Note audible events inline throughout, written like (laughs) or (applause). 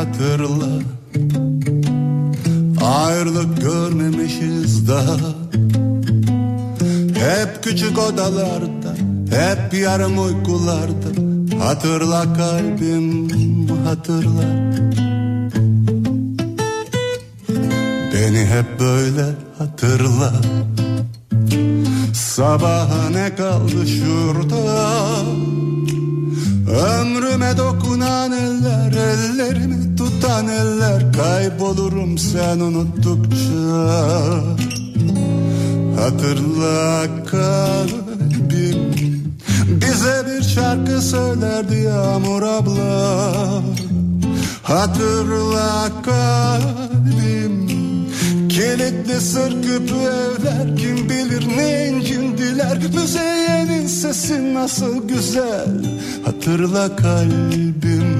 hatırla. Ayrılık görmemişiz daha. Hep küçük odalarda Hep yarım uykularda. Hatırla kalbim hatırla. Beni hep böyle hatırla. Sabaha ne kaldı şurada? Ömrüme dokunan eller Ellerimi tutan eller Kaybolurum sen unuttukça. Hatırla kalbim. Bize bir şarkı söylerdi Yağmur abla. Hatırla kalbim. Kilitli sır küpü evler Kim bilir ne incindiler Müzeyyenin sesi nasıl güzel. Hatırla kalbim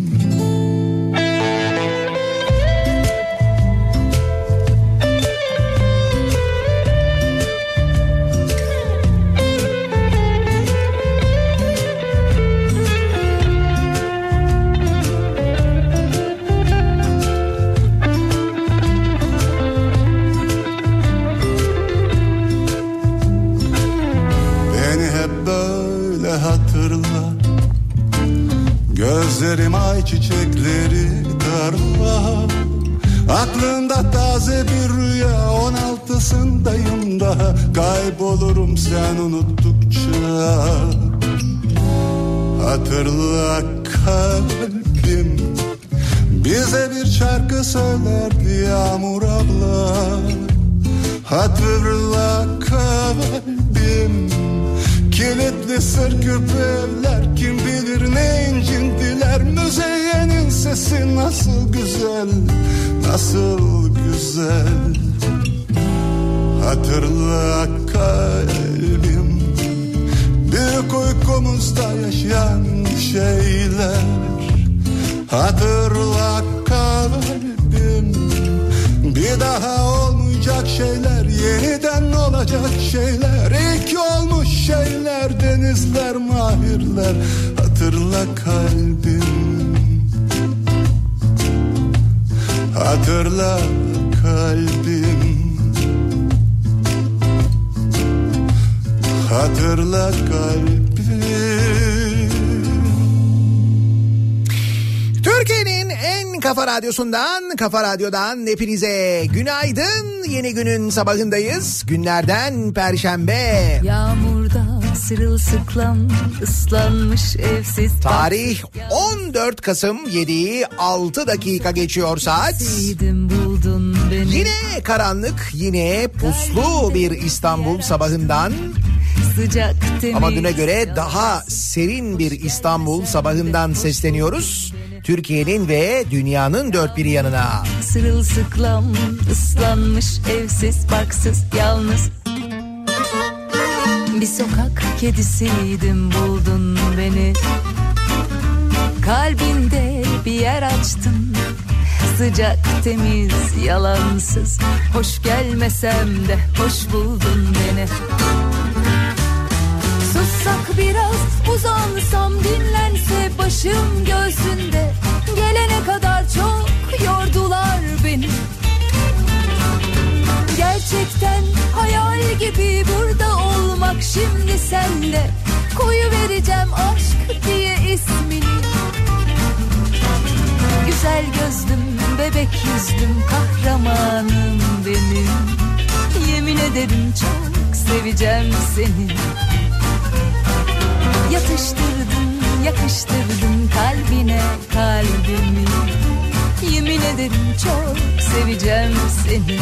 daha olmayacak şeyler Yeniden olacak şeyler. İlk olmuş şeyler Denizler mahirler. Hatırla kalbim. Hatırla kalbim. Hatırla kalbim kafa radyosundan, kafa radyodan hepinize günaydın. Yeni günün sabahındayız. Günlerden perşembe. Yağmurda sırılsıklam ıslanmış evsiz Tarih 14 Kasım 7 6 dakika geçiyor saat. Yine karanlık, yine puslu bir İstanbul sabahından ama düne göre daha serin bir İstanbul sabahından sesleniyoruz. Türkiye'nin ve dünyanın dört bir yanına. Sırılsıklam ıslanmış evsiz barksız yalnız. Bir sokak kedisiydim buldun beni. Kalbinde bir yer açtın Sıcak temiz yalansız. Hoş gelmesem de hoş buldun beni Sussak biraz uzansam dinlense başım göğsünde. Gelene kadar çok yordular beni. Gerçekten hayal gibi burada olmak şimdi senle. Koyu vereceğim aşk diye ismini. Güzel gözlüm bebek yüzlüm kahramanım benim. Yemin ederim çok seveceğim seni Yatıştırdın, yakıştırdın kalbine kalbimi. Yemin ederim çok seveceğim seni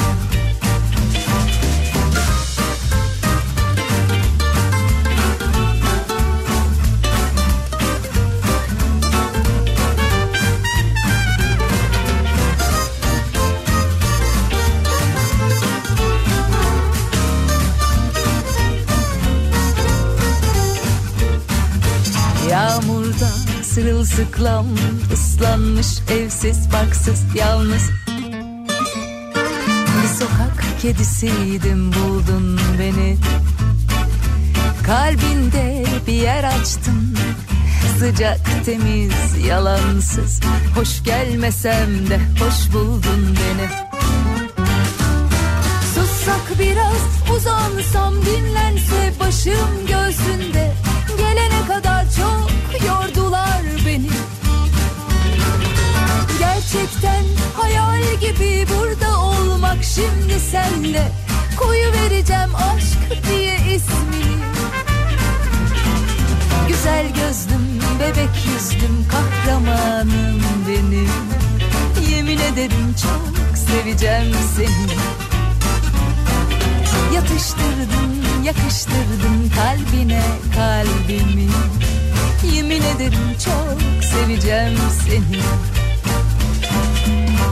Sırılsıklam ıslanmış evsiz barksız yalnız. Bir sokak kedisiydim buldun beni. Kalbinde bir yer açtın Sıcak temiz yalansız. Hoş gelmesem de hoş buldun beni. Sussak biraz uzansam dinlense başım göğsünde Gelene kadar çok yordular beni. Gerçekten hayal gibi burada olmak şimdi senle. Koyu vereceğim aşk diye ismini. Güzel gözlüm, bebek yüzlüm, kahramanım benim. Yemin ederim çok seveceğim seni Yatıştırdın, yakıştırdın kalbine kalbimi. Yemin ederim çok seveceğim seni.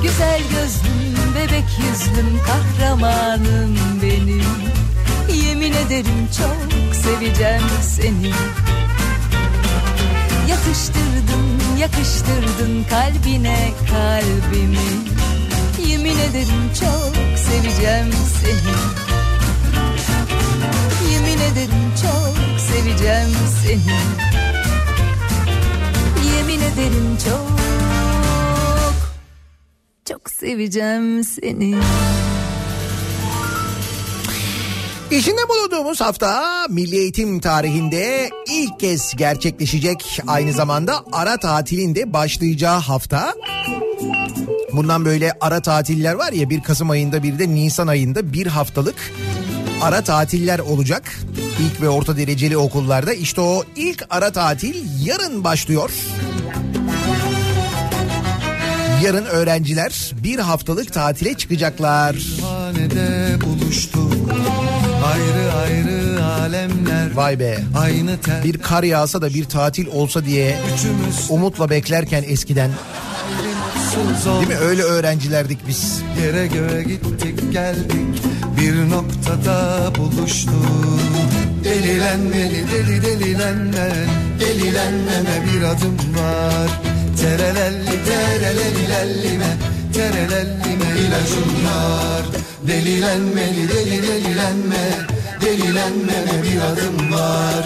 Güzel gözlüm, bebek yüzlüm, kahramanım benim. Yemin ederim çok seveceğim seni. Yatıştırdın, yakıştırdın kalbine kalbimi. Yemin ederim çok seveceğim seni Yemin ederim çok seveceğim seni. Yemin ederim çok Çok seveceğim seni. İçinde bulunduğumuz hafta Milli Eğitim tarihinde ilk kez gerçekleşecek. Aynı zamanda ara tatilin de başlayacağı hafta. Bundan böyle ara tatiller var ya bir Kasım ayında bir de Nisan ayında bir haftalık ara tatiller olacak. İlk ve orta dereceli okullarda işte o ilk ara tatil yarın başlıyor. Yarın öğrenciler bir haftalık tatile çıkacaklar. Ayrı ayrı alemler Vay be. Aynı tel Bir kar yağsa da bir tatil olsa diye Üçümüz umutla beklerken eskiden değil mi öyle öğrencilerdik biz. Yere göğe gittik geldik Bir noktada buluştuk Delilenmeli deli delilenme Delilenmeme bir adım var. Terelelli terelellime Terelellime ilacım var Delilenmeli deli delilenme Delilenmeme bir adım var.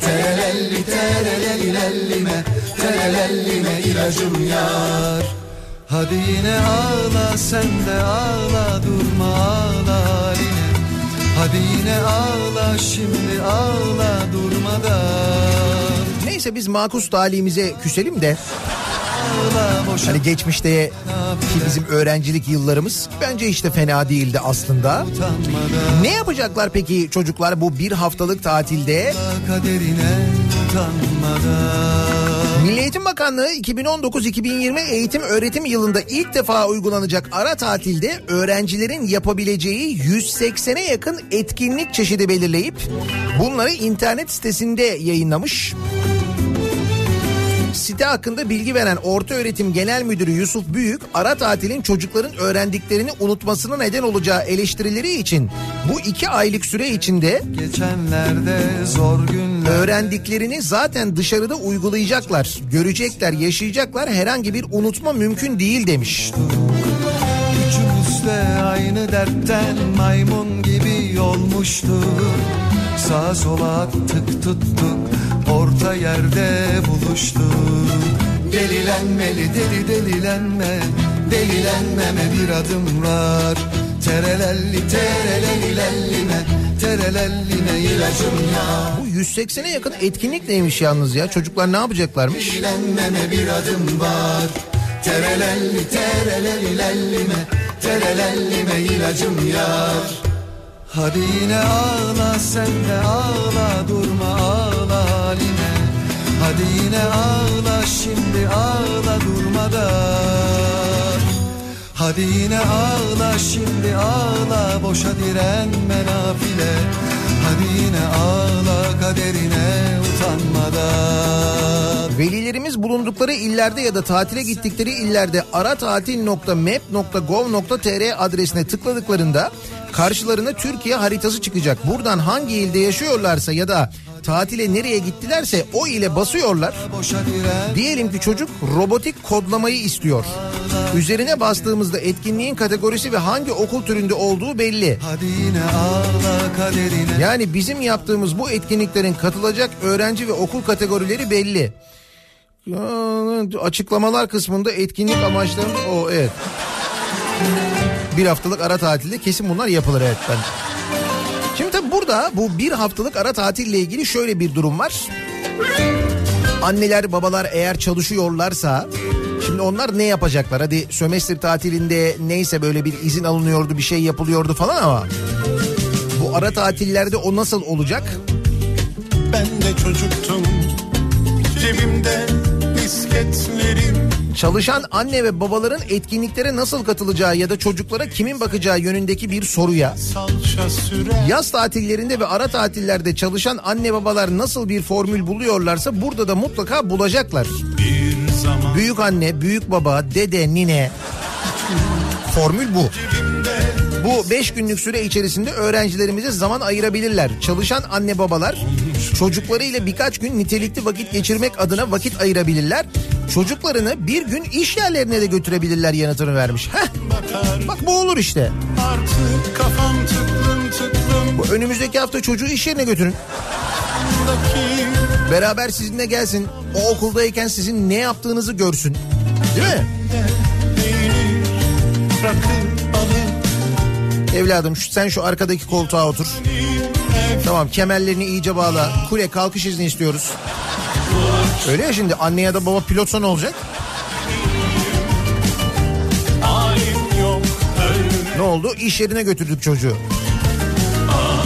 Terelelli terelellime Terelellime ilacım yar. Hadi yine ağla sen de ağla durma ağla Hadi yine ağla şimdi ağla durmadan Neyse biz makus talihimize küselim de hani geçmişte ki bizim öğrencilik yıllarımız bence işte fena değildi aslında. Ne yapacaklar peki çocuklar bu bir haftalık tatilde? Kaderine utanmadan Milli Eğitim Bakanlığı 2019-2020 eğitim öğretim yılında ilk defa uygulanacak ara tatilde öğrencilerin yapabileceği 180'e yakın etkinlik çeşidi belirleyip bunları internet sitesinde yayınlamış. Site hakkında bilgi veren Orta Öğretim Genel Müdürü Yusuf Büyük, ara tatilin çocukların öğrendiklerini unutmasına neden olacağı eleştirileri için bu iki aylık süre içinde Geçenlerde zor günler öğrendiklerini zaten dışarıda uygulayacaklar, görecekler, yaşayacaklar. Herhangi bir unutma mümkün değil demiş. Üçümüz de aynı dertten maymun gibi olmuştuk Sağa sola attık tuttuk orta yerde buluştuk Delilenmeli deli delilenme Delilenmeme bir adım var. Terelelli terelellime Terelelline ilacım ya. Bu 180'e yakın etkinlik neymiş yalnız ya? Çocuklar ne yapacaklarmış? Delilenmeme bir adım var. Terelelli terelellime Terelellime ilacım yar Hadi yine ağla sen de ağla durma ağla haline. Hadi yine ağla şimdi ağla durmadan Hadi yine ağla şimdi ağla boşa direnme nafile Hadi yine ağla kaderine utanmadan Velilerimiz bulundukları illerde ya da tatile gittikleri illerde aratatil.map.gov.tr adresine tıkladıklarında karşılarına Türkiye haritası çıkacak. Buradan hangi ilde yaşıyorlarsa ya da tatile nereye gittilerse o ile basıyorlar. Diyelim ki çocuk robotik kodlamayı istiyor. Üzerine bastığımızda etkinliğin kategorisi ve hangi okul türünde olduğu belli. Yani bizim yaptığımız bu etkinliklerin katılacak öğrenci ve okul kategorileri belli. Açıklamalar kısmında etkinlik amaçları o evet. Bir haftalık ara tatilde kesin bunlar yapılır evet ben. Şimdi tabi burada bu bir haftalık ara tatille ilgili şöyle bir durum var. Anneler babalar eğer çalışıyorlarsa şimdi onlar ne yapacaklar? Hadi sömestr tatilinde neyse böyle bir izin alınıyordu bir şey yapılıyordu falan ama bu ara tatillerde o nasıl olacak? Ben de çocuktum Cebimde misketlerim Çalışan anne ve babaların etkinliklere nasıl katılacağı ya da çocuklara kimin bakacağı yönündeki bir soruya yaz tatillerinde ve ara tatillerde çalışan anne babalar nasıl bir formül buluyorlarsa burada da mutlaka bulacaklar. Büyük anne, büyük baba, dede, nine formül bu. Bu 5 günlük süre içerisinde öğrencilerimize zaman ayırabilirler. Çalışan anne babalar çocuklarıyla birkaç gün nitelikli vakit geçirmek adına vakit ayırabilirler. Çocuklarını bir gün iş yerlerine de götürebilirler yanıtını vermiş. Heh, bak bu olur işte. Artık kafam tıklım tıklım Bu önümüzdeki hafta çocuğu iş yerine götürün. Beraber sizinle gelsin. O okuldayken sizin ne yaptığınızı görsün. Değil mi? Evladım sen şu arkadaki koltuğa otur. Tamam kemerlerini iyice bağla. Kule kalkış izni istiyoruz. Öyle ya şimdi anne ya da baba pilotsa ne olacak? Ne oldu? İş yerine götürdük çocuğu.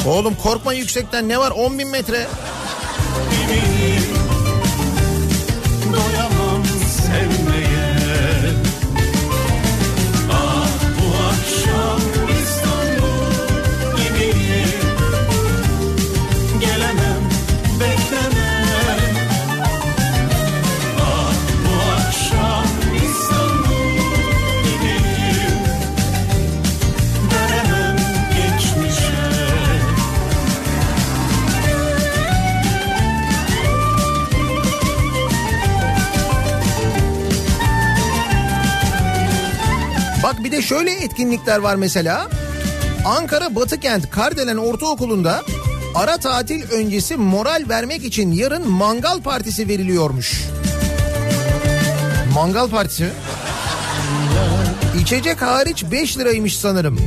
Oğlum korkma yüksekten ne var 10 bin metre. Bir de şöyle etkinlikler var mesela. Ankara Batıkent Kardelen Ortaokulu'nda ara tatil öncesi moral vermek için yarın mangal partisi veriliyormuş. Mangal partisi mi? İçecek hariç 5 liraymış sanırım.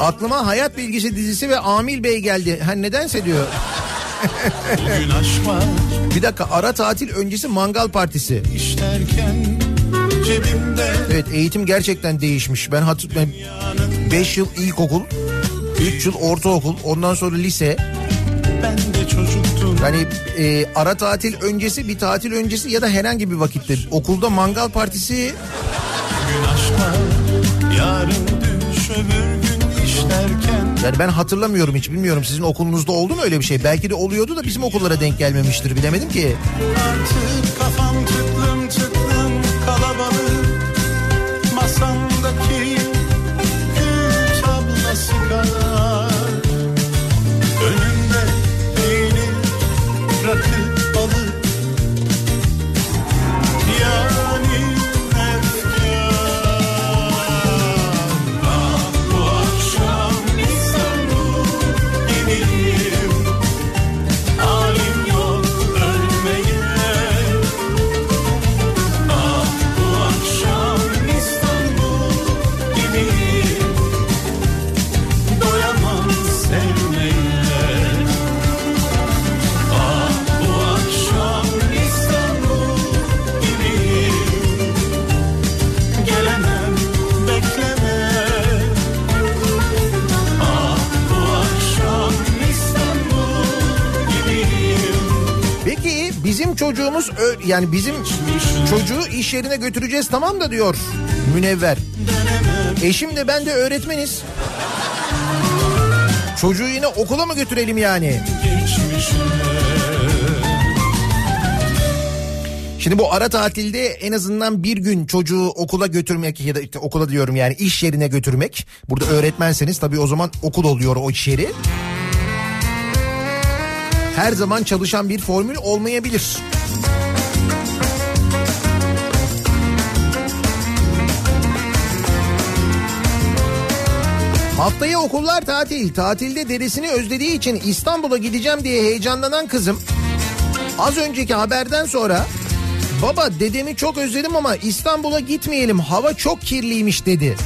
Aklıma Hayat Bilgisi dizisi ve Amil Bey geldi. Ha nedense diyor. Bir dakika ara tatil öncesi mangal partisi. işlerken Cebimde Evet eğitim gerçekten değişmiş. Ben hatırlıyorum 5 yıl ilkokul, 3 yıl ortaokul, ondan sonra lise. ben de çocuktum Yani e, ara tatil öncesi, bir tatil öncesi ya da herhangi bir vakitte okulda mangal partisi Bugün aşk var Yarın düş öbür gün işlerken yani ben hatırlamıyorum hiç bilmiyorum sizin okulunuzda oldu mu öyle bir şey? Belki de oluyordu da bizim okullara denk gelmemiştir bilemedim ki. Artık kafam tıklım tıklım yani bizim çocuğu iş yerine götüreceğiz tamam da diyor Münevver. Eşim de ben de öğretmeniz. Çocuğu yine okula mı götürelim yani? Şimdi bu ara tatilde en azından bir gün çocuğu okula götürmek ya da işte okula diyorum yani iş yerine götürmek. Burada öğretmenseniz tabii o zaman okul oluyor o iş yeri. her zaman çalışan bir formül olmayabilir. Haftaya okullar tatil. Tatilde dedesini özlediği için İstanbul'a gideceğim diye heyecanlanan kızım az önceki haberden sonra baba dedemi çok özledim ama İstanbul'a gitmeyelim hava çok kirliymiş dedi.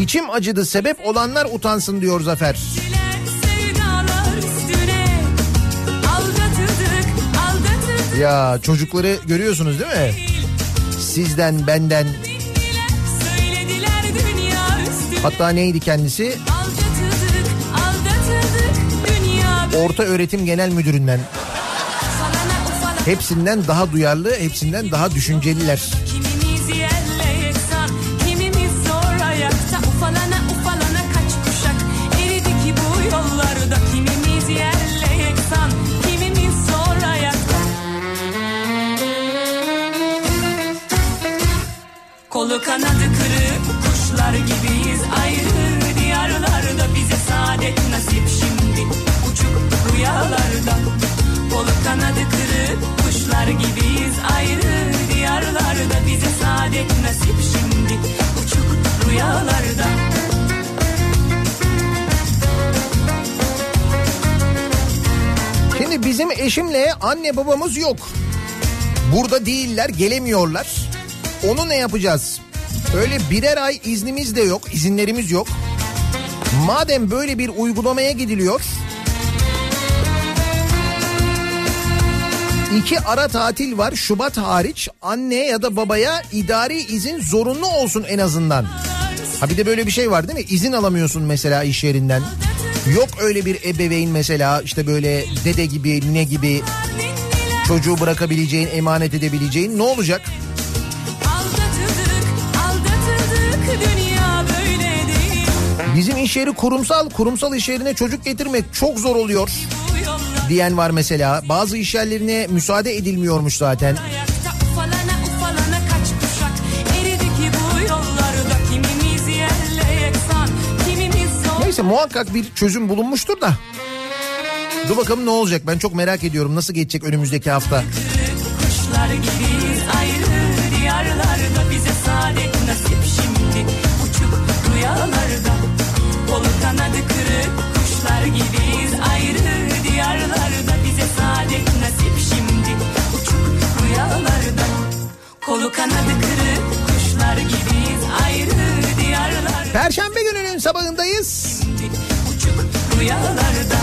İçim acıdı sebep olanlar utansın diyor Zafer. Ya çocukları görüyorsunuz değil mi? Sizden benden hatta neydi kendisi? aldatıldık, Orta Öğretim Genel Müdüründen. Hepsinden daha duyarlı, hepsinden daha düşünceliler. Kimimiz kuşlar gibiyiz ayrı diyarlarda bize saadet nasip şimdi uçuk rüyalarda. Şimdi bizim eşimle anne babamız yok. Burada değiller, gelemiyorlar. Onu ne yapacağız? Öyle birer ay iznimiz de yok, izinlerimiz yok. Madem böyle bir uygulamaya gidiliyor. İki ara tatil var Şubat hariç anne ya da babaya idari izin zorunlu olsun en azından. Ha bir de böyle bir şey var değil mi? İzin alamıyorsun mesela iş yerinden. Yok öyle bir ebeveyn mesela işte böyle dede gibi, nine gibi çocuğu bırakabileceğin, emanet edebileceğin ne olacak? Aldatıldık, aldatıldık. Bizim iş yeri kurumsal, kurumsal iş yerine çocuk getirmek çok zor oluyor diyen var mesela. Bazı iş yerlerine müsaade edilmiyormuş zaten. Neyse muhakkak bir çözüm bulunmuştur da. Dur bakalım ne olacak ben çok merak ediyorum nasıl geçecek önümüzdeki hafta. Kuşlar gibiyiz kanadı kırık kuşlar gibiyiz ayrı diyarlarda Perşembe gününün sabahındayız.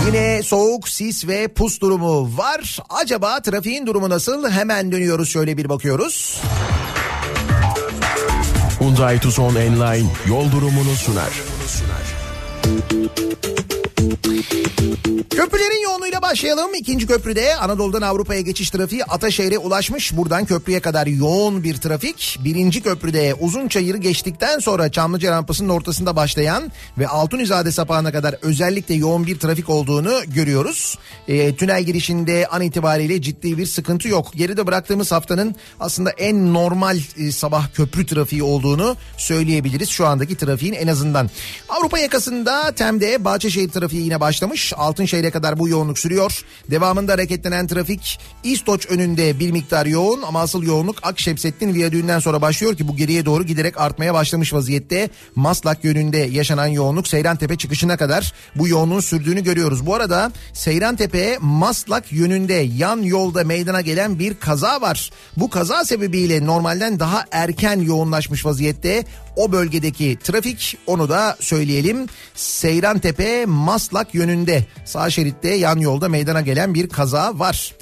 Yine soğuk, sis ve pus durumu var. Acaba trafiğin durumu nasıl? Hemen dönüyoruz şöyle bir bakıyoruz. Hyundai Tucson Enline yol durumunu sunar. Köprülerin yoğunluğuyla başlayalım. İkinci köprüde Anadolu'dan Avrupa'ya geçiş trafiği Ataşehir'e ulaşmış. Buradan köprüye kadar yoğun bir trafik. Birinci köprüde uzun çayırı geçtikten sonra Çamlıca rampasının ortasında başlayan ve Altunizade sapağına kadar özellikle yoğun bir trafik olduğunu görüyoruz. E, tünel girişinde an itibariyle ciddi bir sıkıntı yok. Geride bıraktığımız haftanın aslında en normal e, sabah köprü trafiği olduğunu söyleyebiliriz. Şu andaki trafiğin en azından. Avrupa yakasında Tem'de Bahçeşehir trafiği yine başlamış. Altınşehir'e kadar bu yoğunluk sürüyor. Devamında hareketlenen trafik İstoç önünde bir miktar yoğun ama asıl yoğunluk Akşemsettin Viyadüğü'nden sonra başlıyor ki bu geriye doğru giderek artmaya başlamış vaziyette. Maslak yönünde yaşanan yoğunluk Seyrantepe çıkışına kadar bu yoğunluğun sürdüğünü görüyoruz. Bu arada Seyrantepe Maslak yönünde yan yolda meydana gelen bir kaza var. Bu kaza sebebiyle normalden daha erken yoğunlaşmış vaziyette o bölgedeki trafik onu da söyleyelim. Seyrantepe Maslak yönünde sağ şeritte yan yolda meydana gelen bir kaza var.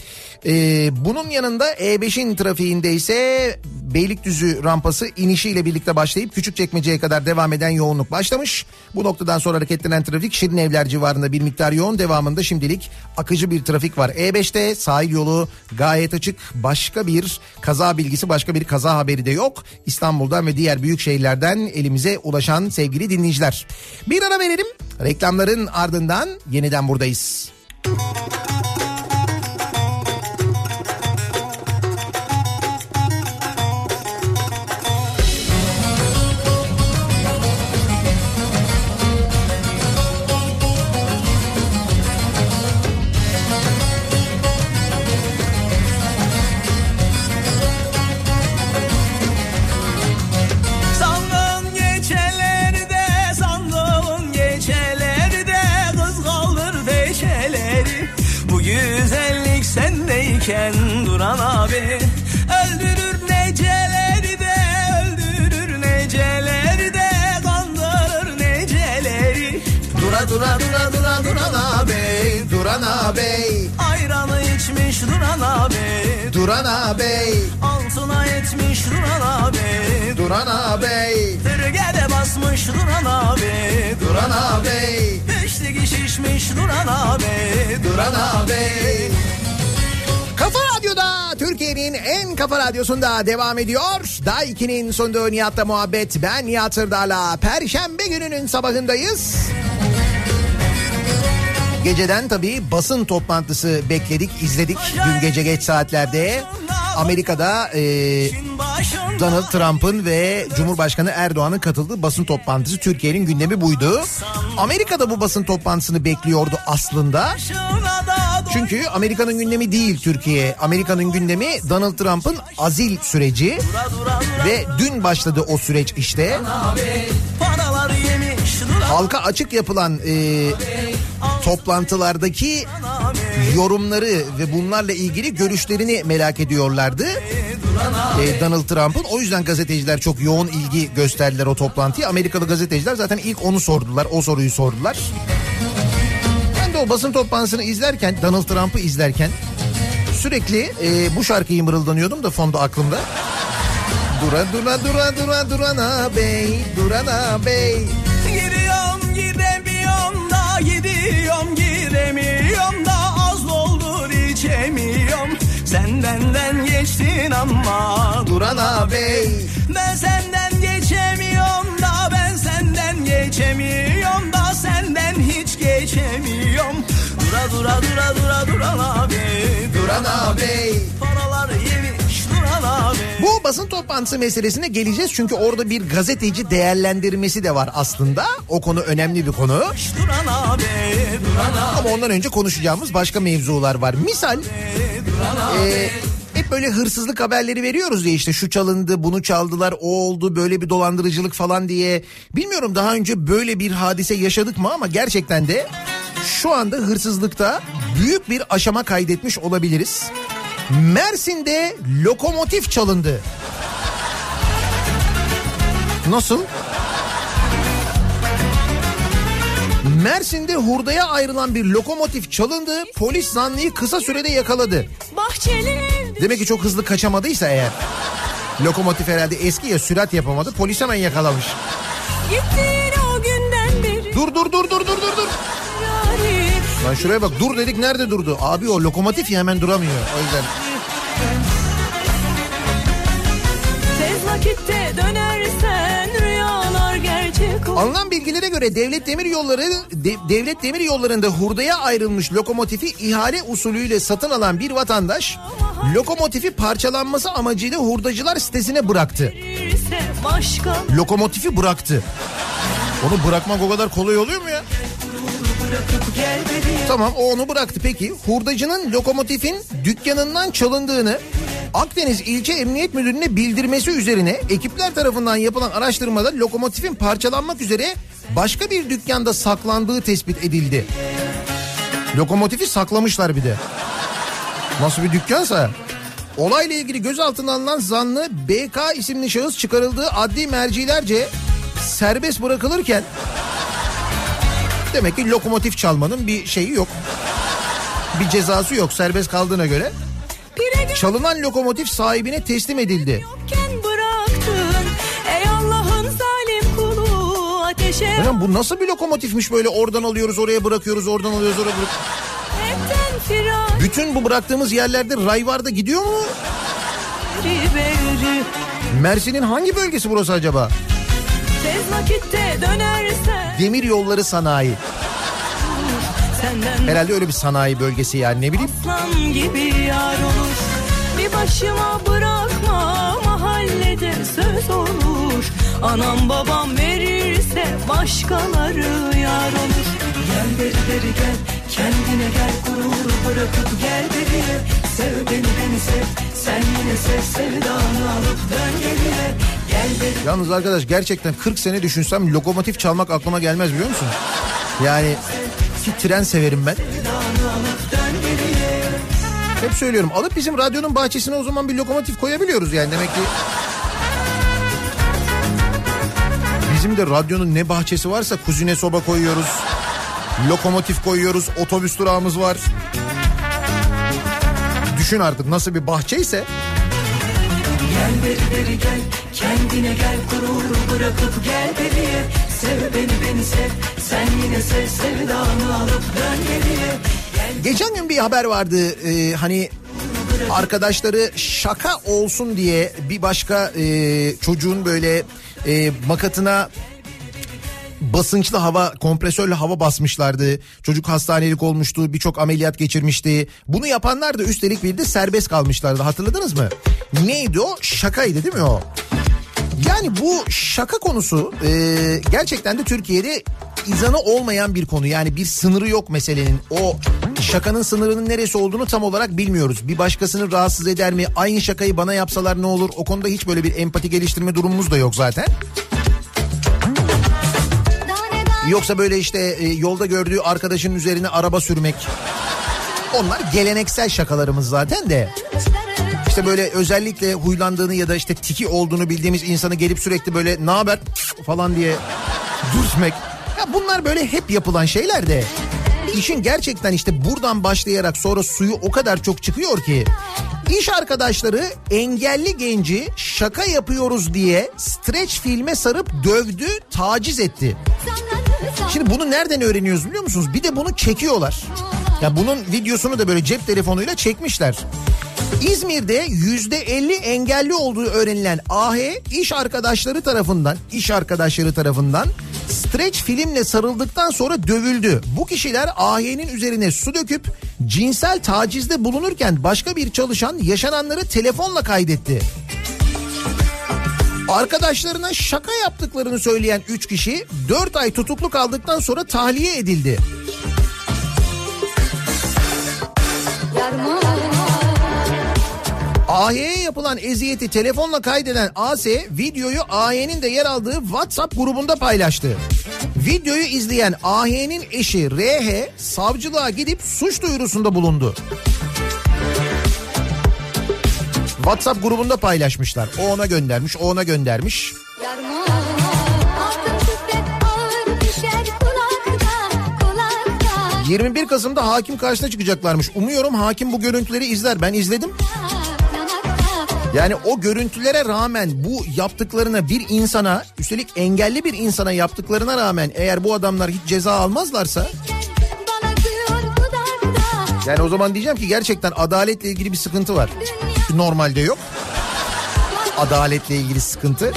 Ee, bunun yanında E5'in trafiğinde ise Beylikdüzü rampası inişiyle birlikte başlayıp Küçükçekmece'ye kadar devam eden yoğunluk başlamış. Bu noktadan sonra hareketlenen trafik Şirinevler civarında bir miktar yoğun devamında şimdilik akıcı bir trafik var. E5'te sahil yolu gayet açık. Başka bir kaza bilgisi başka bir kaza haberi de yok. İstanbul'dan ve diğer büyük şehirlerden elimize ulaşan sevgili dinleyiciler. Bir ara verelim. Reklamların ardından yeniden buradayız. Diken duran abi Öldürür neceleri de öldürür neceleri de Kandırır neceleri. Dura dura dura dura Duran ağabey Duran ağabey Ayranı içmiş duran abi. Duran ağabey Altına etmiş duran abi. Duran ağabey Tırgede basmış duran abi. Duran ağabey Beşlik şişmiş duran abi. Duran ağabey Kafa Radyo'da Türkiye'nin en kafa radyosunda devam ediyor. Day 2'nin sunduğu Nihat'la muhabbet. Ben Nihat Sırdar'la Perşembe gününün sabahındayız. Geceden tabii basın toplantısı bekledik, izledik dün gece geç saatlerde. Amerika'da e, Donald Trump'ın ve Cumhurbaşkanı Erdoğan'ın katıldığı basın toplantısı Türkiye'nin gündemi buydu. Amerika'da bu basın toplantısını bekliyordu aslında. Çünkü Amerika'nın gündemi değil Türkiye. Amerika'nın gündemi Donald Trump'ın azil süreci ve dün başladı o süreç işte. Halka açık yapılan e, toplantılardaki yorumları ve bunlarla ilgili görüşlerini merak ediyorlardı. E, Donald Trump'ın o yüzden gazeteciler çok yoğun ilgi gösterdiler o toplantıya. Amerikalı gazeteciler zaten ilk onu sordular, o soruyu sordular. Ben de o basın toplantısını izlerken, Donald Trump'ı izlerken sürekli e, bu şarkıyı mırıldanıyordum da fonda aklımda. Dura dura dura dura durana bey, durana bey. Ama Durana bey. Ben senden geçemiyorum da ben senden geçemiyorum da senden hiç geçemiyorum Dura dura dura dura duran abi Durana bey. Paralar yemiş duran abi Bu basın toplantısı meselesine geleceğiz çünkü orada bir gazeteci değerlendirmesi de var aslında. O konu önemli bir konu. Duran abi duran abi Ama ondan önce konuşacağımız başka mevzular var. Misal e, böyle hırsızlık haberleri veriyoruz ya işte şu çalındı bunu çaldılar o oldu böyle bir dolandırıcılık falan diye. Bilmiyorum daha önce böyle bir hadise yaşadık mı ama gerçekten de şu anda hırsızlıkta büyük bir aşama kaydetmiş olabiliriz. Mersin'de lokomotif çalındı. Nasıl? Mersin'de hurdaya ayrılan bir lokomotif çalındı. Polis zanlıyı kısa sürede yakaladı. Bahçeli Demek ki çok hızlı kaçamadıysa eğer. Lokomotif herhalde eski ya sürat yapamadı. Polis hemen yakalamış. Dur dur dur dur dur dur dur. Lan şuraya bak dur dedik nerede durdu? Abi o lokomotif ya hemen duramıyor. O yüzden. Tez vakitte dönersen Alınan bilgilere göre devlet demir yolları de- devlet demir yollarında hurdaya ayrılmış lokomotifi ihale usulüyle satın alan bir vatandaş lokomotifi parçalanması amacıyla hurdacılar sitesine bıraktı. Lokomotifi bıraktı. Onu bırakmak o kadar kolay oluyor mu ya? Tamam o onu bıraktı peki. Hurdacının lokomotifin dükkanından çalındığını Akdeniz İlçe Emniyet Müdürlüğü'ne bildirmesi üzerine ekipler tarafından yapılan araştırmada lokomotifin parçalanmak üzere başka bir dükkanda saklandığı tespit edildi. Lokomotifi saklamışlar bir de. Nasıl bir dükkansa. Olayla ilgili gözaltına alınan zanlı BK isimli şahıs çıkarıldığı adli mercilerce serbest bırakılırken demek ki lokomotif çalmanın bir şeyi yok. Bir cezası yok serbest kaldığına göre. Çalınan lokomotif sahibine teslim edildi. Hocam bu nasıl bir lokomotifmiş böyle oradan alıyoruz oraya bırakıyoruz oradan alıyoruz oraya bırak. Hepten firar Bütün bu bıraktığımız yerlerde ray var da gidiyor mu? Mersin'in hangi bölgesi burası acaba? Tez vakitte dönersen Demir yolları sanayi. Senden Herhalde öyle bir sanayi bölgesi yani ne bileyim. aslan gibi yar olur. Bir başıma bırakma mahallede söz olur. Anam babam verirse başkaları yar olur. Gel beri beri gel kendine gel gurur bırakıp gel beriye Sev beni beni sev sen yine sev sevdanı alıp dön geriye Yalnız arkadaş gerçekten 40 sene düşünsem lokomotif çalmak aklıma gelmez biliyor musun? Yani ki tren severim ben. Hep söylüyorum alıp bizim radyonun bahçesine o zaman bir lokomotif koyabiliyoruz yani demek ki. Bizim de radyonun ne bahçesi varsa kuzine soba koyuyoruz. Lokomotif koyuyoruz, otobüs durağımız var. Düşün artık nasıl bir bahçeyse. Gel beri beri gel kendine gel gururu bırakıp gel beriye Sev beni beni sev sen yine sev sevdanı alıp dön geriye. Geçen gün bir haber vardı e, hani arkadaşları şaka olsun diye bir başka e, çocuğun böyle e, makatına basınçlı hava kompresörlü hava basmışlardı. Çocuk hastanelik olmuştu birçok ameliyat geçirmişti. Bunu yapanlar da üstelik bir de serbest kalmışlardı hatırladınız mı? Neydi o? Şakaydı değil mi o? Yani bu şaka konusu e, gerçekten de Türkiye'de izanı olmayan bir konu. Yani bir sınırı yok meselenin. O şakanın sınırının neresi olduğunu tam olarak bilmiyoruz. Bir başkasını rahatsız eder mi? Aynı şakayı bana yapsalar ne olur? O konuda hiç böyle bir empati geliştirme durumumuz da yok zaten. Yoksa böyle işte e, yolda gördüğü arkadaşının üzerine araba sürmek. Onlar geleneksel şakalarımız zaten de. İşte böyle özellikle huylandığını ya da işte tiki olduğunu bildiğimiz insanı gelip sürekli böyle ne haber falan diye dürtmek. Ya bunlar böyle hep yapılan şeyler de. İşin gerçekten işte buradan başlayarak sonra suyu o kadar çok çıkıyor ki iş arkadaşları engelli genci şaka yapıyoruz diye streç filme sarıp dövdü, taciz etti. Şimdi bunu nereden öğreniyoruz biliyor musunuz? Bir de bunu çekiyorlar. Ya bunun videosunu da böyle cep telefonuyla çekmişler. İzmir'de yüzde 50 engelli olduğu öğrenilen AH iş arkadaşları tarafından iş arkadaşları tarafından streç filmle sarıldıktan sonra dövüldü. Bu kişiler AH'nin üzerine su döküp cinsel tacizde bulunurken başka bir çalışan yaşananları telefonla kaydetti. Arkadaşlarına şaka yaptıklarını söyleyen 3 kişi 4 ay tutuklu kaldıktan sonra tahliye edildi. AH'ye yapılan eziyeti telefonla kaydeden AS videoyu AH'nin de yer aldığı WhatsApp grubunda paylaştı. Videoyu izleyen AH'nin eşi RH savcılığa gidip suç duyurusunda bulundu. WhatsApp grubunda paylaşmışlar. O ona göndermiş, o ona göndermiş. Yarma, altın küpet ağır düşer kulaktan, kulaktan. 21 Kasım'da hakim karşısına çıkacaklarmış. Umuyorum hakim bu görüntüleri izler. Ben izledim. Yani o görüntülere rağmen bu yaptıklarına bir insana üstelik engelli bir insana yaptıklarına rağmen eğer bu adamlar hiç ceza almazlarsa yani o zaman diyeceğim ki gerçekten adaletle ilgili bir sıkıntı var. Normalde yok. Adaletle ilgili sıkıntı.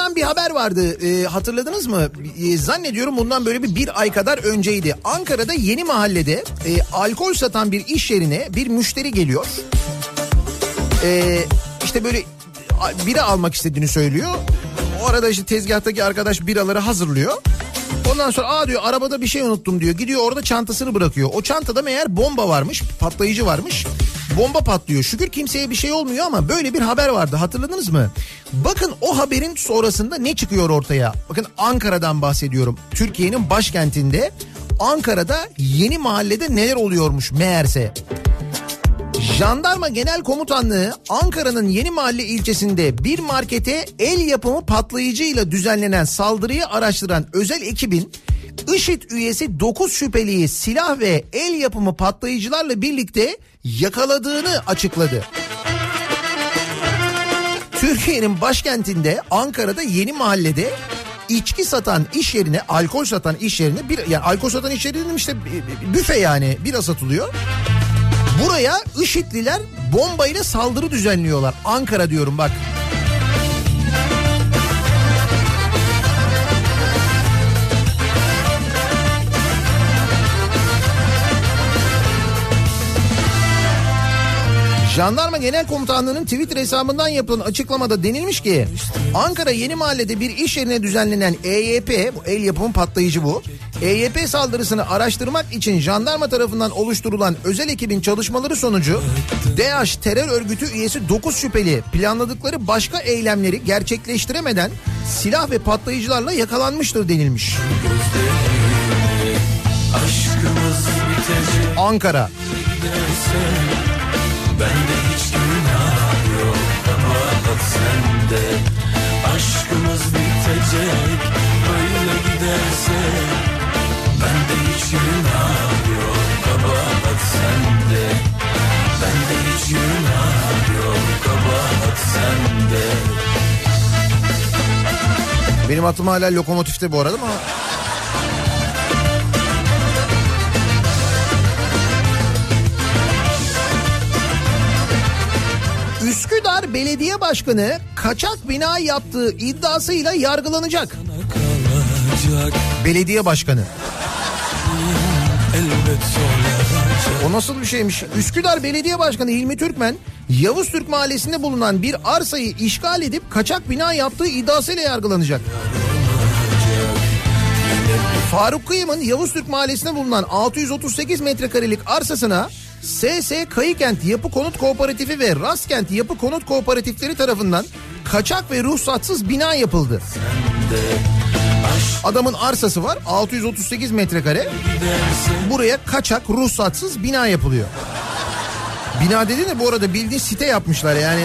Ankara'dan bir haber vardı Ee, hatırladınız mı? Ee, zannediyorum bundan böyle bir, bir ay kadar önceydi. Ankara'da yeni mahallede e, alkol satan bir iş yerine bir müşteri geliyor. Ee, işte böyle bira almak istediğini söylüyor. O arada işte tezgahtaki arkadaş biraları hazırlıyor. Ondan sonra aa diyor arabada bir şey unuttum diyor. Gidiyor orada çantasını bırakıyor. O çantada meğer bomba varmış, patlayıcı varmış. Bomba patlıyor. Şükür kimseye bir şey olmuyor ama böyle bir haber vardı. Hatırladınız mı? Bakın o haberin sonrasında ne çıkıyor ortaya? Bakın Ankara'dan bahsediyorum. Türkiye'nin başkentinde Ankara'da yeni mahallede neler oluyormuş meğerse. Jandarma Genel Komutanlığı Ankara'nın Yeni Mahalle ilçesinde bir markete el yapımı patlayıcıyla düzenlenen saldırıyı araştıran özel ekibin IŞİD üyesi 9 şüpheliyi silah ve el yapımı patlayıcılarla birlikte yakaladığını açıkladı. Türkiye'nin başkentinde Ankara'da Yeni Mahalle'de içki satan iş yerine, alkol satan iş yerine bir yani alkol satan iş yerine işte büfe yani bira satılıyor. Buraya IŞİD'liler bombayla saldırı düzenliyorlar. Ankara diyorum bak. Jandarma Genel Komutanlığı'nın Twitter hesabından yapılan açıklamada denilmiş ki Ankara Yeni Mahalle'de bir iş yerine düzenlenen EYP, bu el yapımı patlayıcı bu. EYP saldırısını araştırmak için jandarma tarafından oluşturulan özel ekibin çalışmaları sonucu DAEŞ terör örgütü üyesi 9 şüpheli planladıkları başka eylemleri gerçekleştiremeden silah ve patlayıcılarla yakalanmıştır denilmiş. Ankara. Bende hiç günah yok Kabahat sende. Aşkımız bitecek Böyle giderse. Bende hiç günah yok Kabahat sende. Bende hiç günah yok Kabahat sende. Benim aklım hala lokomotifte bu arada ama Üsküdar Belediye Başkanı kaçak bina yaptığı iddiasıyla yargılanacak. Belediye Başkanı. O nasıl bir şeymiş? Üsküdar Belediye Başkanı Hilmi Türkmen, Yavuz Türk Mahallesi'nde bulunan bir arsayı işgal edip kaçak bina yaptığı iddiasıyla yargılanacak. Faruk Kıyım'ın Yavuz Türk Mahallesi'nde bulunan 638 metrekarelik arsasına SS Kayıkent Yapı Konut Kooperatifi ve Rastkent Yapı Konut Kooperatifleri tarafından kaçak ve ruhsatsız bina yapıldı. Adamın arsası var 638 metrekare. Buraya kaçak ruhsatsız bina yapılıyor. Bina dedi de bu arada bildiğin site yapmışlar yani.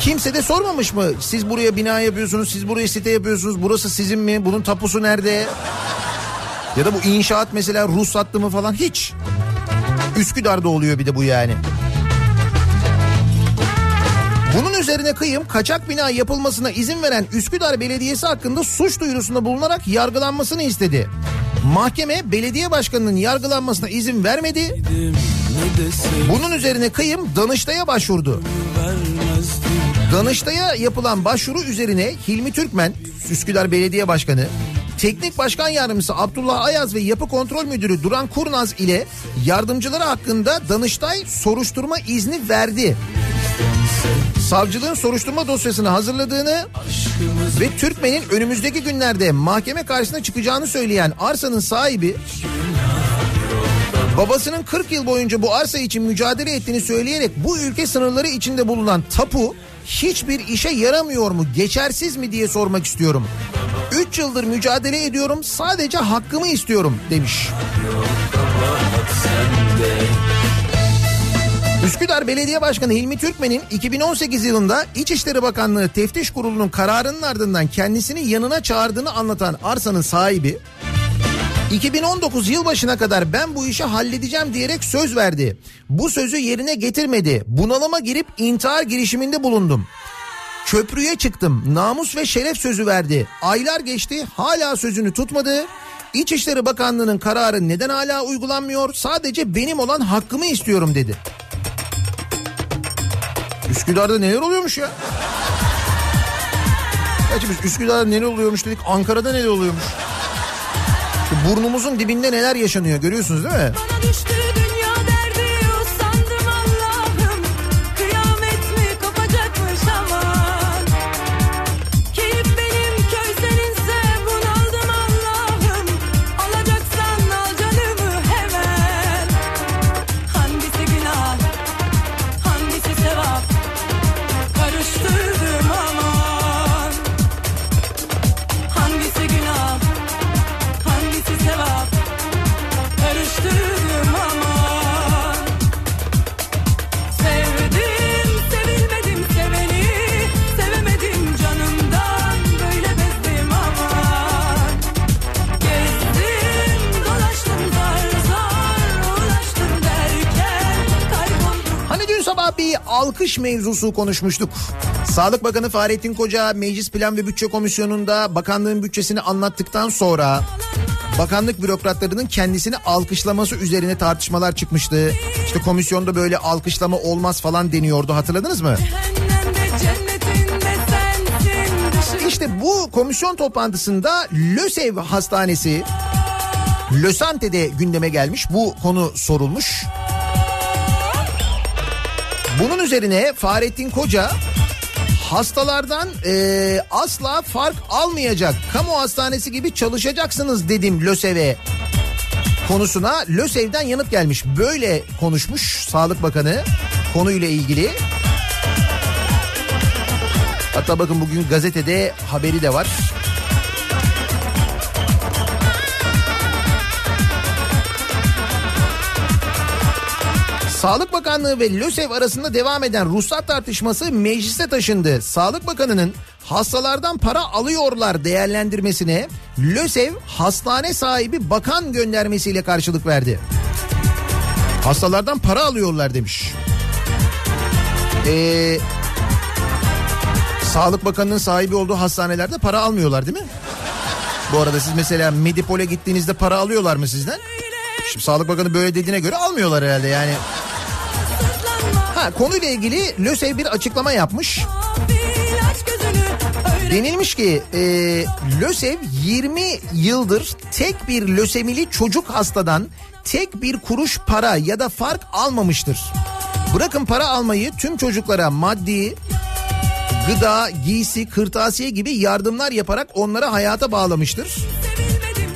Kimse de sormamış mı? Siz buraya bina yapıyorsunuz, siz buraya site yapıyorsunuz. Burası sizin mi? Bunun tapusu nerede? Ya da bu inşaat mesela ruhsatlı mı falan hiç. Üsküdar'da oluyor bir de bu yani. Bunun üzerine kıyım kaçak bina yapılmasına izin veren Üsküdar Belediyesi hakkında suç duyurusunda bulunarak yargılanmasını istedi. Mahkeme belediye başkanının yargılanmasına izin vermedi. Bunun üzerine kıyım Danıştay'a başvurdu. Danıştay'a yapılan başvuru üzerine Hilmi Türkmen, Üsküdar Belediye Başkanı, Teknik Başkan Yardımcısı Abdullah Ayaz ve Yapı Kontrol Müdürü Duran Kurnaz ile yardımcıları hakkında Danıştay soruşturma izni verdi. Savcılığın soruşturma dosyasını hazırladığını ve Türkmen'in önümüzdeki günlerde mahkeme karşısına çıkacağını söyleyen arsanın sahibi babasının 40 yıl boyunca bu arsa için mücadele ettiğini söyleyerek bu ülke sınırları içinde bulunan tapu hiçbir işe yaramıyor mu, geçersiz mi diye sormak istiyorum. 3 yıldır mücadele ediyorum, sadece hakkımı istiyorum demiş. Üsküdar Belediye Başkanı Hilmi Türkmen'in 2018 yılında İçişleri Bakanlığı Teftiş Kurulu'nun kararının ardından kendisini yanına çağırdığını anlatan arsanın sahibi 2019 yılbaşına kadar ben bu işi halledeceğim diyerek söz verdi. Bu sözü yerine getirmedi. Bunalıma girip intihar girişiminde bulundum. Köprüye çıktım. Namus ve şeref sözü verdi. Aylar geçti. Hala sözünü tutmadı. İçişleri Bakanlığı'nın kararı neden hala uygulanmıyor? Sadece benim olan hakkımı istiyorum dedi. Üsküdar'da neler oluyormuş ya? Gerçi biz Üsküdar'da neler oluyormuş dedik. Ankara'da neler oluyormuş? Burnumuzun dibinde neler yaşanıyor görüyorsunuz değil mi? Bana düştü alkış mevzusu konuşmuştuk. Sağlık Bakanı Fahrettin Koca Meclis Plan ve Bütçe Komisyonu'nda bakanlığın bütçesini anlattıktan sonra bakanlık bürokratlarının kendisini alkışlaması üzerine tartışmalar çıkmıştı. İşte komisyonda böyle alkışlama olmaz falan deniyordu hatırladınız mı? İşte bu komisyon toplantısında LÖSEV Hastanesi Lösante'de gündeme gelmiş. Bu konu sorulmuş. Bunun üzerine Fahrettin Koca hastalardan e, asla fark almayacak kamu hastanesi gibi çalışacaksınız dedim LÖSEV'e konusuna LÖSEV'den yanıt gelmiş. Böyle konuşmuş Sağlık Bakanı konuyla ilgili. Hatta bakın bugün gazetede haberi de var. Sağlık Bakanlığı ve LÖSEV arasında devam eden ruhsat tartışması meclise taşındı. Sağlık Bakanı'nın hastalardan para alıyorlar değerlendirmesine LÖSEV hastane sahibi bakan göndermesiyle karşılık verdi. Hastalardan para alıyorlar demiş. Ee, Sağlık Bakanı'nın sahibi olduğu hastanelerde para almıyorlar değil mi? Bu arada siz mesela Medipol'e gittiğinizde para alıyorlar mı sizden? Şimdi Sağlık Bakanı böyle dediğine göre almıyorlar herhalde yani. Ha konuyla ilgili LÖSEV bir açıklama yapmış. Denilmiş ki e, LÖSEV 20 yıldır tek bir lösemili çocuk hastadan tek bir kuruş para ya da fark almamıştır. Bırakın para almayı tüm çocuklara maddi, gıda, giysi, kırtasiye gibi yardımlar yaparak onlara hayata bağlamıştır.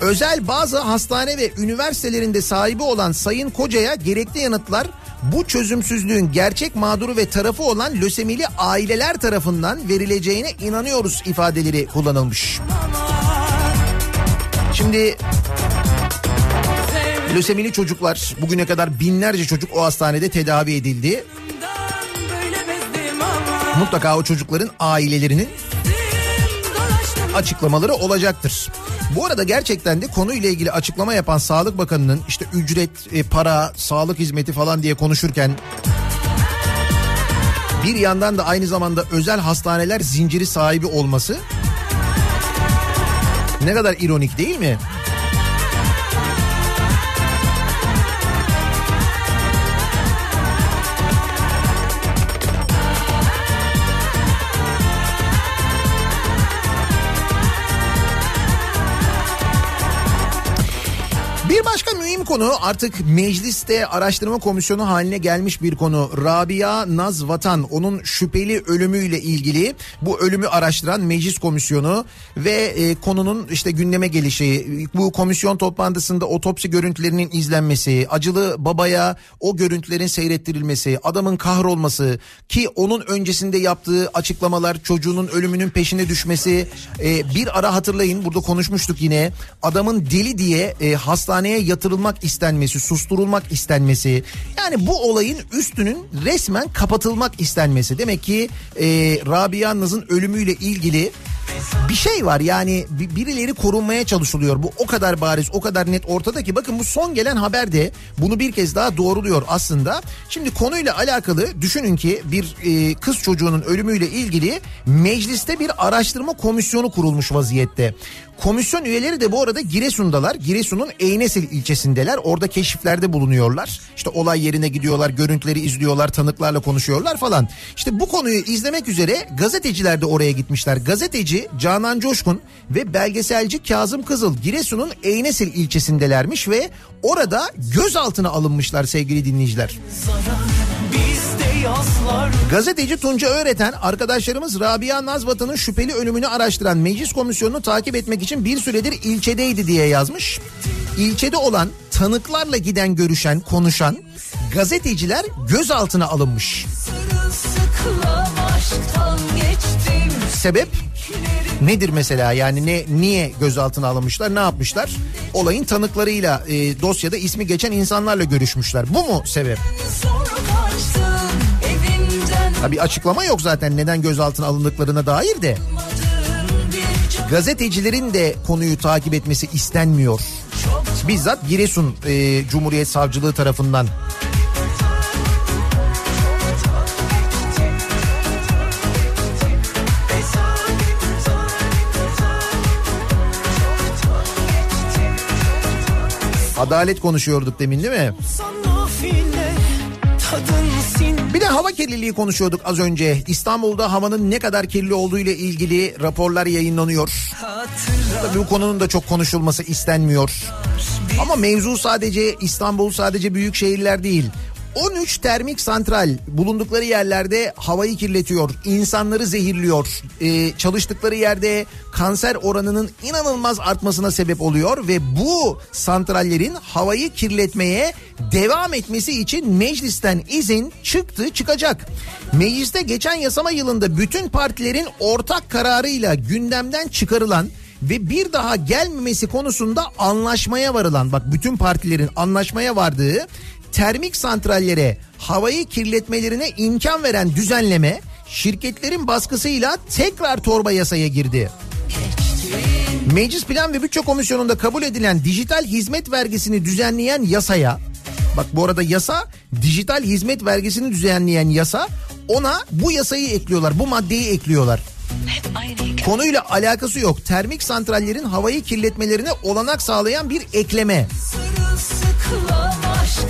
Özel bazı hastane ve üniversitelerinde sahibi olan Sayın Koca'ya gerekli yanıtlar bu çözümsüzlüğün gerçek mağduru ve tarafı olan lösemili aileler tarafından verileceğine inanıyoruz ifadeleri kullanılmış. Şimdi lösemili çocuklar bugüne kadar binlerce çocuk o hastanede tedavi edildi. Mutlaka o çocukların ailelerinin açıklamaları olacaktır. Bu arada gerçekten de konuyla ilgili açıklama yapan Sağlık Bakanı'nın işte ücret, e, para, sağlık hizmeti falan diye konuşurken bir yandan da aynı zamanda özel hastaneler zinciri sahibi olması ne kadar ironik değil mi? Konu artık mecliste araştırma komisyonu haline gelmiş bir konu. Rabia Naz Vatan onun şüpheli ölümüyle ilgili bu ölümü araştıran meclis komisyonu ve e, konunun işte gündeme gelişi bu komisyon toplantısında otopsi görüntülerinin izlenmesi acılı babaya o görüntülerin seyrettirilmesi adamın kahrolması ki onun öncesinde yaptığı açıklamalar çocuğunun ölümünün peşine düşmesi e, bir ara hatırlayın burada konuşmuştuk yine adamın deli diye e, hastaneye yatırılmak istenmesi, susturulmak istenmesi. Yani bu olayın üstünün resmen kapatılmak istenmesi. Demek ki e, Rabia Naz'ın ölümüyle ilgili bir şey var yani bi- birileri korunmaya çalışılıyor. Bu o kadar bariz, o kadar net ortada ki bakın bu son gelen haber de bunu bir kez daha doğruluyor aslında. Şimdi konuyla alakalı düşünün ki bir e, kız çocuğunun ölümüyle ilgili mecliste bir araştırma komisyonu kurulmuş vaziyette. Komisyon üyeleri de bu arada Giresun'dalar. Giresun'un Eynesil ilçesindeler. Orada keşiflerde bulunuyorlar. İşte olay yerine gidiyorlar, görüntüleri izliyorlar, tanıklarla konuşuyorlar falan. İşte bu konuyu izlemek üzere gazeteciler de oraya gitmişler. Gazeteci Canan Coşkun ve belgeselci Kazım Kızıl Giresun'un Eynesil ilçesindelermiş ve orada gözaltına alınmışlar sevgili dinleyiciler. Gazeteci Tunca Öğreten arkadaşlarımız Rabia Nazvatan'ın şüpheli ölümünü araştıran meclis komisyonunu takip etmek için bir süredir ilçedeydi diye yazmış. İlçede olan tanıklarla giden görüşen konuşan gazeteciler gözaltına alınmış. Sebep nedir mesela yani ne niye gözaltına alınmışlar ne yapmışlar? Olayın tanıklarıyla e, dosyada ismi geçen insanlarla görüşmüşler. Bu mu sebep? Bir açıklama yok zaten neden gözaltına alındıklarına dair de. Gazetecilerin de konuyu takip etmesi istenmiyor. Bizzat Giresun e, Cumhuriyet Savcılığı tarafından. Adalet konuşuyorduk demin değil mi? Bir de hava kirliliği konuşuyorduk az önce. İstanbul'da havanın ne kadar kirli olduğu ile ilgili raporlar yayınlanıyor. Tabii bu konunun da çok konuşulması istenmiyor. Ama mevzu sadece İstanbul, sadece büyük şehirler değil. 13 termik santral bulundukları yerlerde havayı kirletiyor, insanları zehirliyor. Ee, çalıştıkları yerde kanser oranının inanılmaz artmasına sebep oluyor ve bu santrallerin havayı kirletmeye devam etmesi için meclisten izin çıktı çıkacak. Mecliste geçen yasama yılında bütün partilerin ortak kararıyla gündemden çıkarılan ve bir daha gelmemesi konusunda anlaşmaya varılan bak bütün partilerin anlaşmaya vardığı termik santrallere havayı kirletmelerine imkan veren düzenleme şirketlerin baskısıyla tekrar torba yasaya girdi. Meclis Plan ve Bütçe Komisyonu'nda kabul edilen dijital hizmet vergisini düzenleyen yasaya bak bu arada yasa dijital hizmet vergisini düzenleyen yasa ona bu yasayı ekliyorlar bu maddeyi ekliyorlar. Konuyla alakası yok. Termik santrallerin havayı kirletmelerine olanak sağlayan bir ekleme.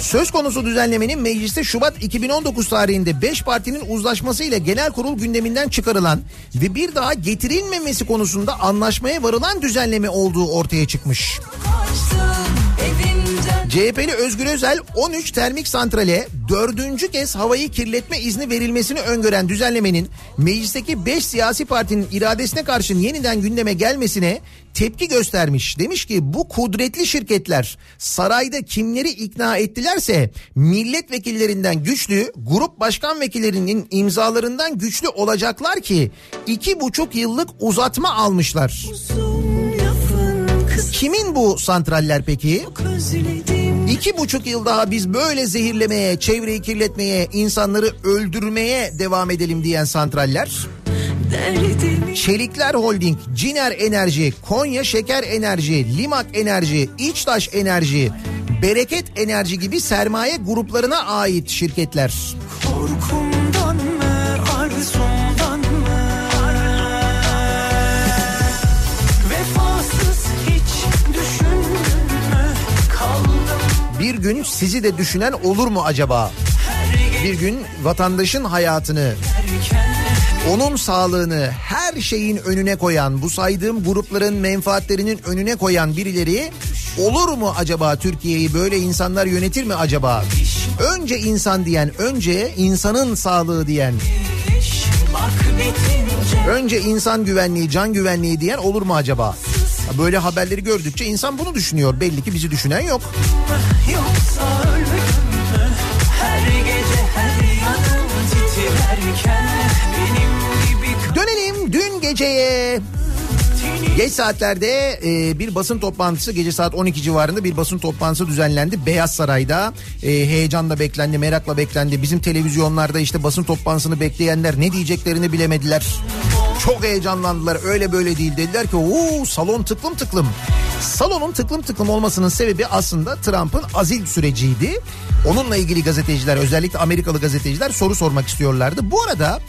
Söz konusu düzenlemenin mecliste Şubat 2019 tarihinde 5 partinin uzlaşmasıyla genel kurul gündeminden çıkarılan ve bir daha getirilmemesi konusunda anlaşmaya varılan düzenleme olduğu ortaya çıkmış. CHP'li Özgür Özel 13 termik santrale dördüncü kez havayı kirletme izni verilmesini öngören düzenlemenin meclisteki 5 siyasi partinin iradesine karşın yeniden gündeme gelmesine tepki göstermiş. Demiş ki bu kudretli şirketler sarayda kimleri ikna ettilerse milletvekillerinden güçlü, grup başkan vekillerinin imzalarından güçlü olacaklar ki iki buçuk yıllık uzatma almışlar. Kimin bu santraller peki? İki buçuk yıl daha biz böyle zehirlemeye, çevreyi kirletmeye, insanları öldürmeye devam edelim diyen santraller. Çelikler Holding, Ciner Enerji, Konya Şeker Enerji, Limak Enerji, İçtaş Enerji, Bereket Enerji gibi sermaye gruplarına ait şirketler. Korkumdan mı arzumdan Bir gün sizi de düşünen olur mu acaba? Bir gün vatandaşın hayatını, onun sağlığını her şeyin önüne koyan, bu saydığım grupların menfaatlerinin önüne koyan birileri olur mu acaba Türkiye'yi böyle insanlar yönetir mi acaba? Önce insan diyen, önce insanın sağlığı diyen, önce insan güvenliği, can güvenliği diyen olur mu acaba? Böyle haberleri gördükçe insan bunu düşünüyor. Belli ki bizi düşünen yok. Yoksa Her gece her yanım titrerken Dönelim dün geceye. Geç saatlerde e, bir basın toplantısı gece saat 12 civarında bir basın toplantısı düzenlendi Beyaz Saray'da. E, heyecanla beklendi, merakla beklendi. Bizim televizyonlarda işte basın toplantısını bekleyenler ne diyeceklerini bilemediler. Çok heyecanlandılar. Öyle böyle değil dediler ki "Oo, salon tıklım tıklım." Salonun tıklım tıklım olmasının sebebi aslında Trump'ın azil süreciydi. Onunla ilgili gazeteciler özellikle Amerikalı gazeteciler soru sormak istiyorlardı. Bu arada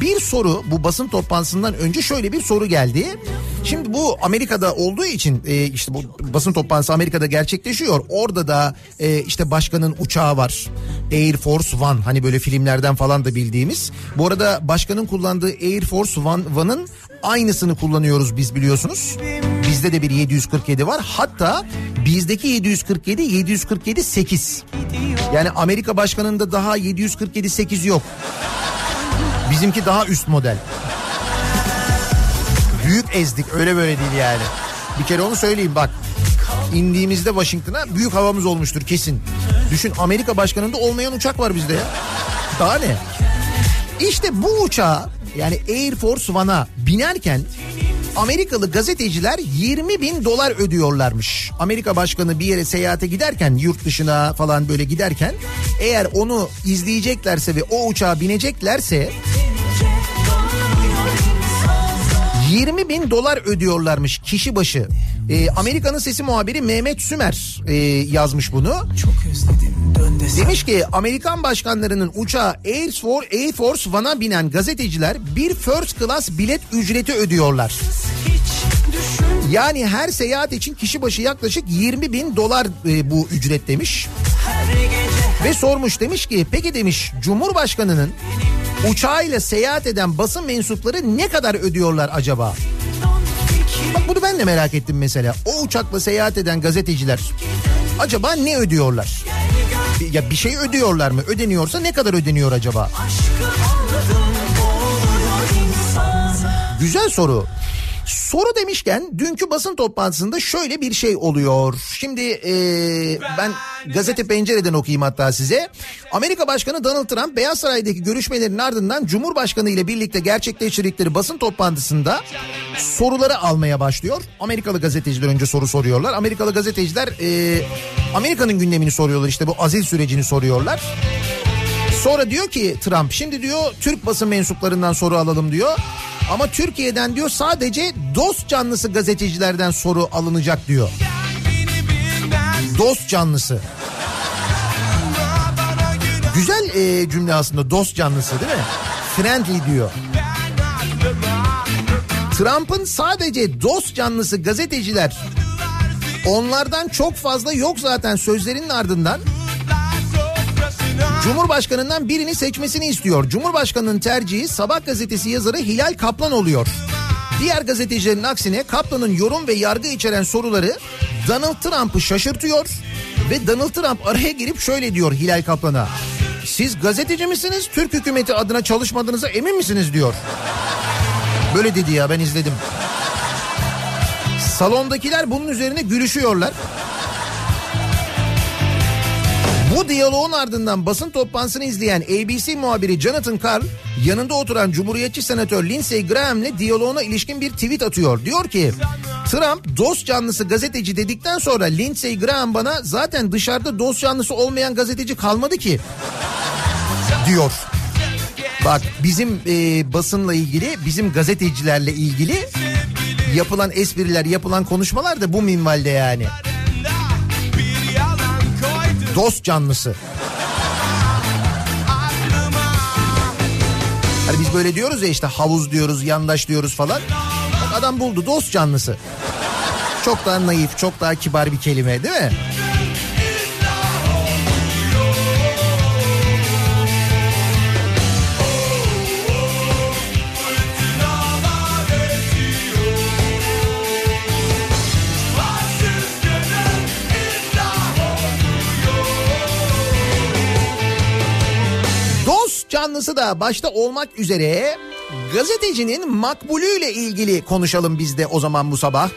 bir soru bu basın toplantısından önce şöyle bir soru geldi. Şimdi bu Amerika'da olduğu için e, işte bu basın toplantısı Amerika'da gerçekleşiyor. Orada da e, işte başkanın uçağı var. Air Force One hani böyle filmlerden falan da bildiğimiz. Bu arada başkanın kullandığı Air Force One, One'ın aynısını kullanıyoruz biz biliyorsunuz. Bizde de bir 747 var. Hatta bizdeki 747 747 8. Yani Amerika başkanında daha 747 8 yok. Bizimki daha üst model. Büyük ezdik öyle böyle değil yani. Bir kere onu söyleyeyim bak. İndiğimizde Washington'a büyük havamız olmuştur kesin. Düşün Amerika başkanında olmayan uçak var bizde ya. Daha ne? İşte bu uçağa yani Air Force One'a binerken Amerikalı gazeteciler 20 bin dolar ödüyorlarmış. Amerika başkanı bir yere seyahate giderken yurt dışına falan böyle giderken eğer onu izleyeceklerse ve o uçağa bineceklerse 20 bin dolar ödüyorlarmış kişi başı. Ee, Amerika'nın sesi muhabiri Mehmet Sümer e, yazmış bunu. Çok özledim Demiş ki Amerikan başkanlarının uçağı Air Force, Air Force One'a binen gazeteciler bir first class bilet ücreti ödüyorlar. Yani her seyahat için kişi başı yaklaşık 20 bin dolar e, bu ücret demiş. Ve sormuş demiş ki peki demiş Cumhurbaşkanının uçağıyla seyahat eden basın mensupları ne kadar ödüyorlar acaba? Bak bunu ben de merak ettim mesela. O uçakla seyahat eden gazeteciler acaba ne ödüyorlar? Ya bir şey ödüyorlar mı? Ödeniyorsa ne kadar ödeniyor acaba? Güzel soru. Soru demişken dünkü basın toplantısında şöyle bir şey oluyor. Şimdi eee, ben gazete pencereden okuyayım hatta size. Amerika Başkanı Donald Trump Beyaz Saray'daki görüşmelerin ardından Cumhurbaşkanı ile birlikte gerçekleştirdikleri basın toplantısında soruları almaya başlıyor. Amerikalı gazeteciler önce soru soruyorlar. Amerikalı gazeteciler eee, Amerika'nın gündemini soruyorlar işte bu azil sürecini soruyorlar. Sonra diyor ki Trump şimdi diyor Türk basın mensuplarından soru alalım diyor. Ama Türkiye'den diyor sadece dost canlısı gazetecilerden soru alınacak diyor. Dost canlısı. Güzel e, cümle aslında dost canlısı değil mi? Friendly diyor. Trump'ın sadece dost canlısı gazeteciler onlardan çok fazla yok zaten sözlerinin ardından Cumhurbaşkanından birini seçmesini istiyor. Cumhurbaşkanının tercihi Sabah gazetesi yazarı Hilal Kaplan oluyor. Diğer gazetecilerin aksine Kaplan'ın yorum ve yargı içeren soruları Donald Trump'ı şaşırtıyor ve Donald Trump araya girip şöyle diyor Hilal Kaplan'a. Siz gazeteci misiniz? Türk hükümeti adına çalışmadığınıza emin misiniz diyor. Böyle dedi ya ben izledim. Salondakiler bunun üzerine gülüşüyorlar. Bu diyaloğun ardından basın toplantısını izleyen ABC muhabiri Jonathan Karl yanında oturan Cumhuriyetçi Senatör Lindsey Graham'le diyaloğuna ilişkin bir tweet atıyor. Diyor ki Trump dost canlısı gazeteci dedikten sonra Lindsey Graham bana zaten dışarıda dost canlısı olmayan gazeteci kalmadı ki diyor. Bak bizim e, basınla ilgili bizim gazetecilerle ilgili yapılan espriler yapılan konuşmalar da bu minvalde yani. Dost canlısı. Hani biz böyle diyoruz ya işte havuz diyoruz, yandaş diyoruz falan. Bak adam buldu dost canlısı. Çok daha naif, çok daha kibar bir kelime değil mi? Canlısı da başta olmak üzere gazetecinin makbulüyle ilgili konuşalım biz de o zaman bu sabah.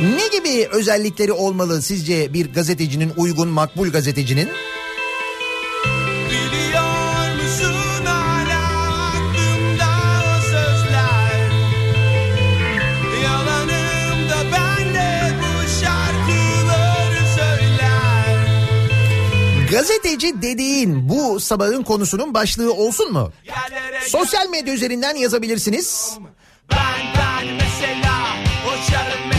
Ne gibi özellikleri olmalı sizce bir gazetecinin uygun makbul gazetecinin? Gazeteci dediğin bu sabahın konusunun başlığı olsun mu? Sosyal medya üzerinden yazabilirsiniz. ben ben mesela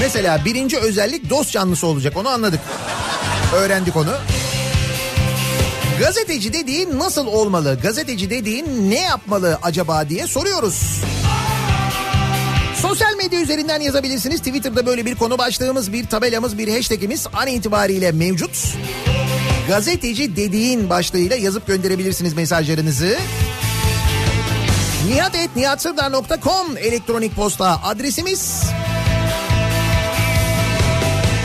Mesela birinci özellik dost canlısı olacak onu anladık. Öğrendik onu. Gazeteci dediğin nasıl olmalı? Gazeteci dediğin ne yapmalı acaba diye soruyoruz. Sosyal medya üzerinden yazabilirsiniz. Twitter'da böyle bir konu başlığımız, bir tabelamız, bir hashtagimiz an itibariyle mevcut. Gazeteci dediğin başlığıyla yazıp gönderebilirsiniz mesajlarınızı. nihatetnihatsırdar.com elektronik posta adresimiz.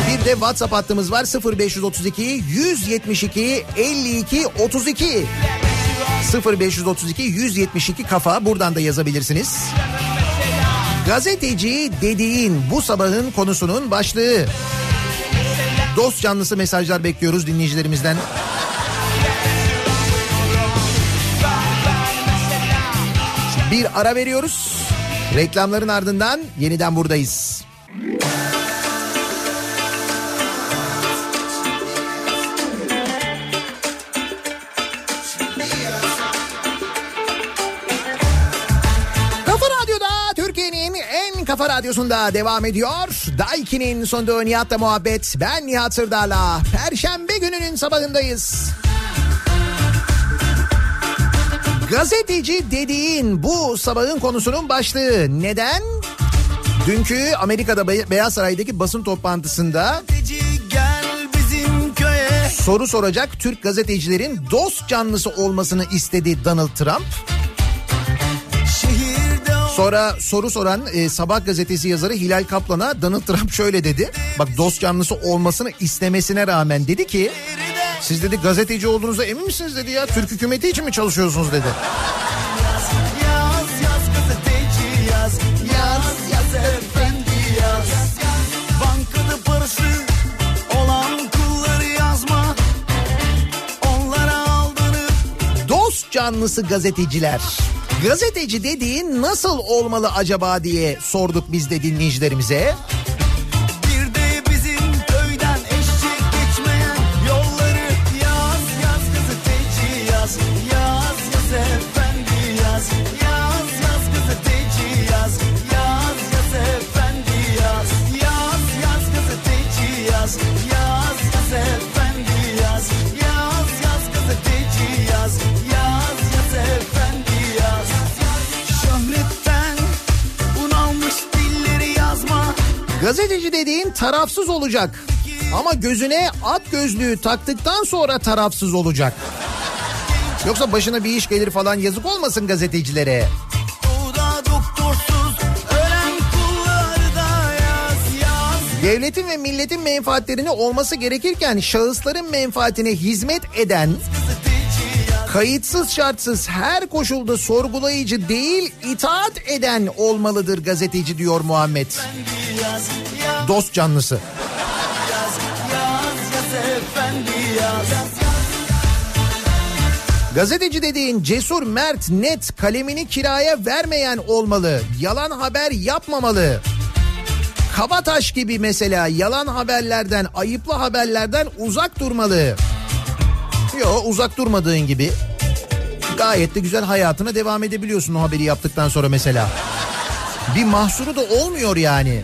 Bir de WhatsApp hattımız var 0532 172 52 32. 0532 172 kafa buradan da yazabilirsiniz. Gazeteci dediğin bu sabahın konusunun başlığı. Dost canlısı mesajlar bekliyoruz dinleyicilerimizden. Bir ara veriyoruz. Reklamların ardından yeniden buradayız. Kafa radyosunda devam ediyor. Daiki'nin sonunda Nihat'la muhabbet. Ben Nihat Sırdar'la. Perşembe gününün sabahındayız. Gazeteci dediğin bu sabahın konusunun başlığı. Neden? Dünkü Amerika'da Be- Beyaz Saray'daki basın toplantısında soru soracak Türk gazetecilerin dost canlısı olmasını istedi Donald Trump. Sonra soru soran e, Sabah gazetesi yazarı Hilal Kaplan'a Donald Trump şöyle dedi. Bak dost canlısı olmasını istemesine rağmen dedi ki Siz dedi gazeteci olduğunuza emin misiniz dedi ya. Türk hükümeti için mi çalışıyorsunuz dedi. Dost canlısı gazeteciler. Gazeteci dediğin nasıl olmalı acaba diye sorduk biz de dinleyicilerimize. Gazeteci dediğin tarafsız olacak. Ama gözüne at gözlüğü taktıktan sonra tarafsız olacak. Yoksa başına bir iş gelir falan yazık olmasın gazetecilere. Devletin ve milletin menfaatlerini olması gerekirken şahısların menfaatine hizmet eden kayıtsız şartsız her koşulda sorgulayıcı değil itaat eden olmalıdır gazeteci diyor Muhammed. Dost canlısı. Gazeteci dediğin cesur, mert, net, kalemini kiraya vermeyen olmalı. Yalan haber yapmamalı. Kabataş gibi mesela yalan haberlerden, ayıplı haberlerden uzak durmalı. Yo uzak durmadığın gibi gayet de güzel hayatına devam edebiliyorsun o haberi yaptıktan sonra mesela. Bir mahsuru da olmuyor yani.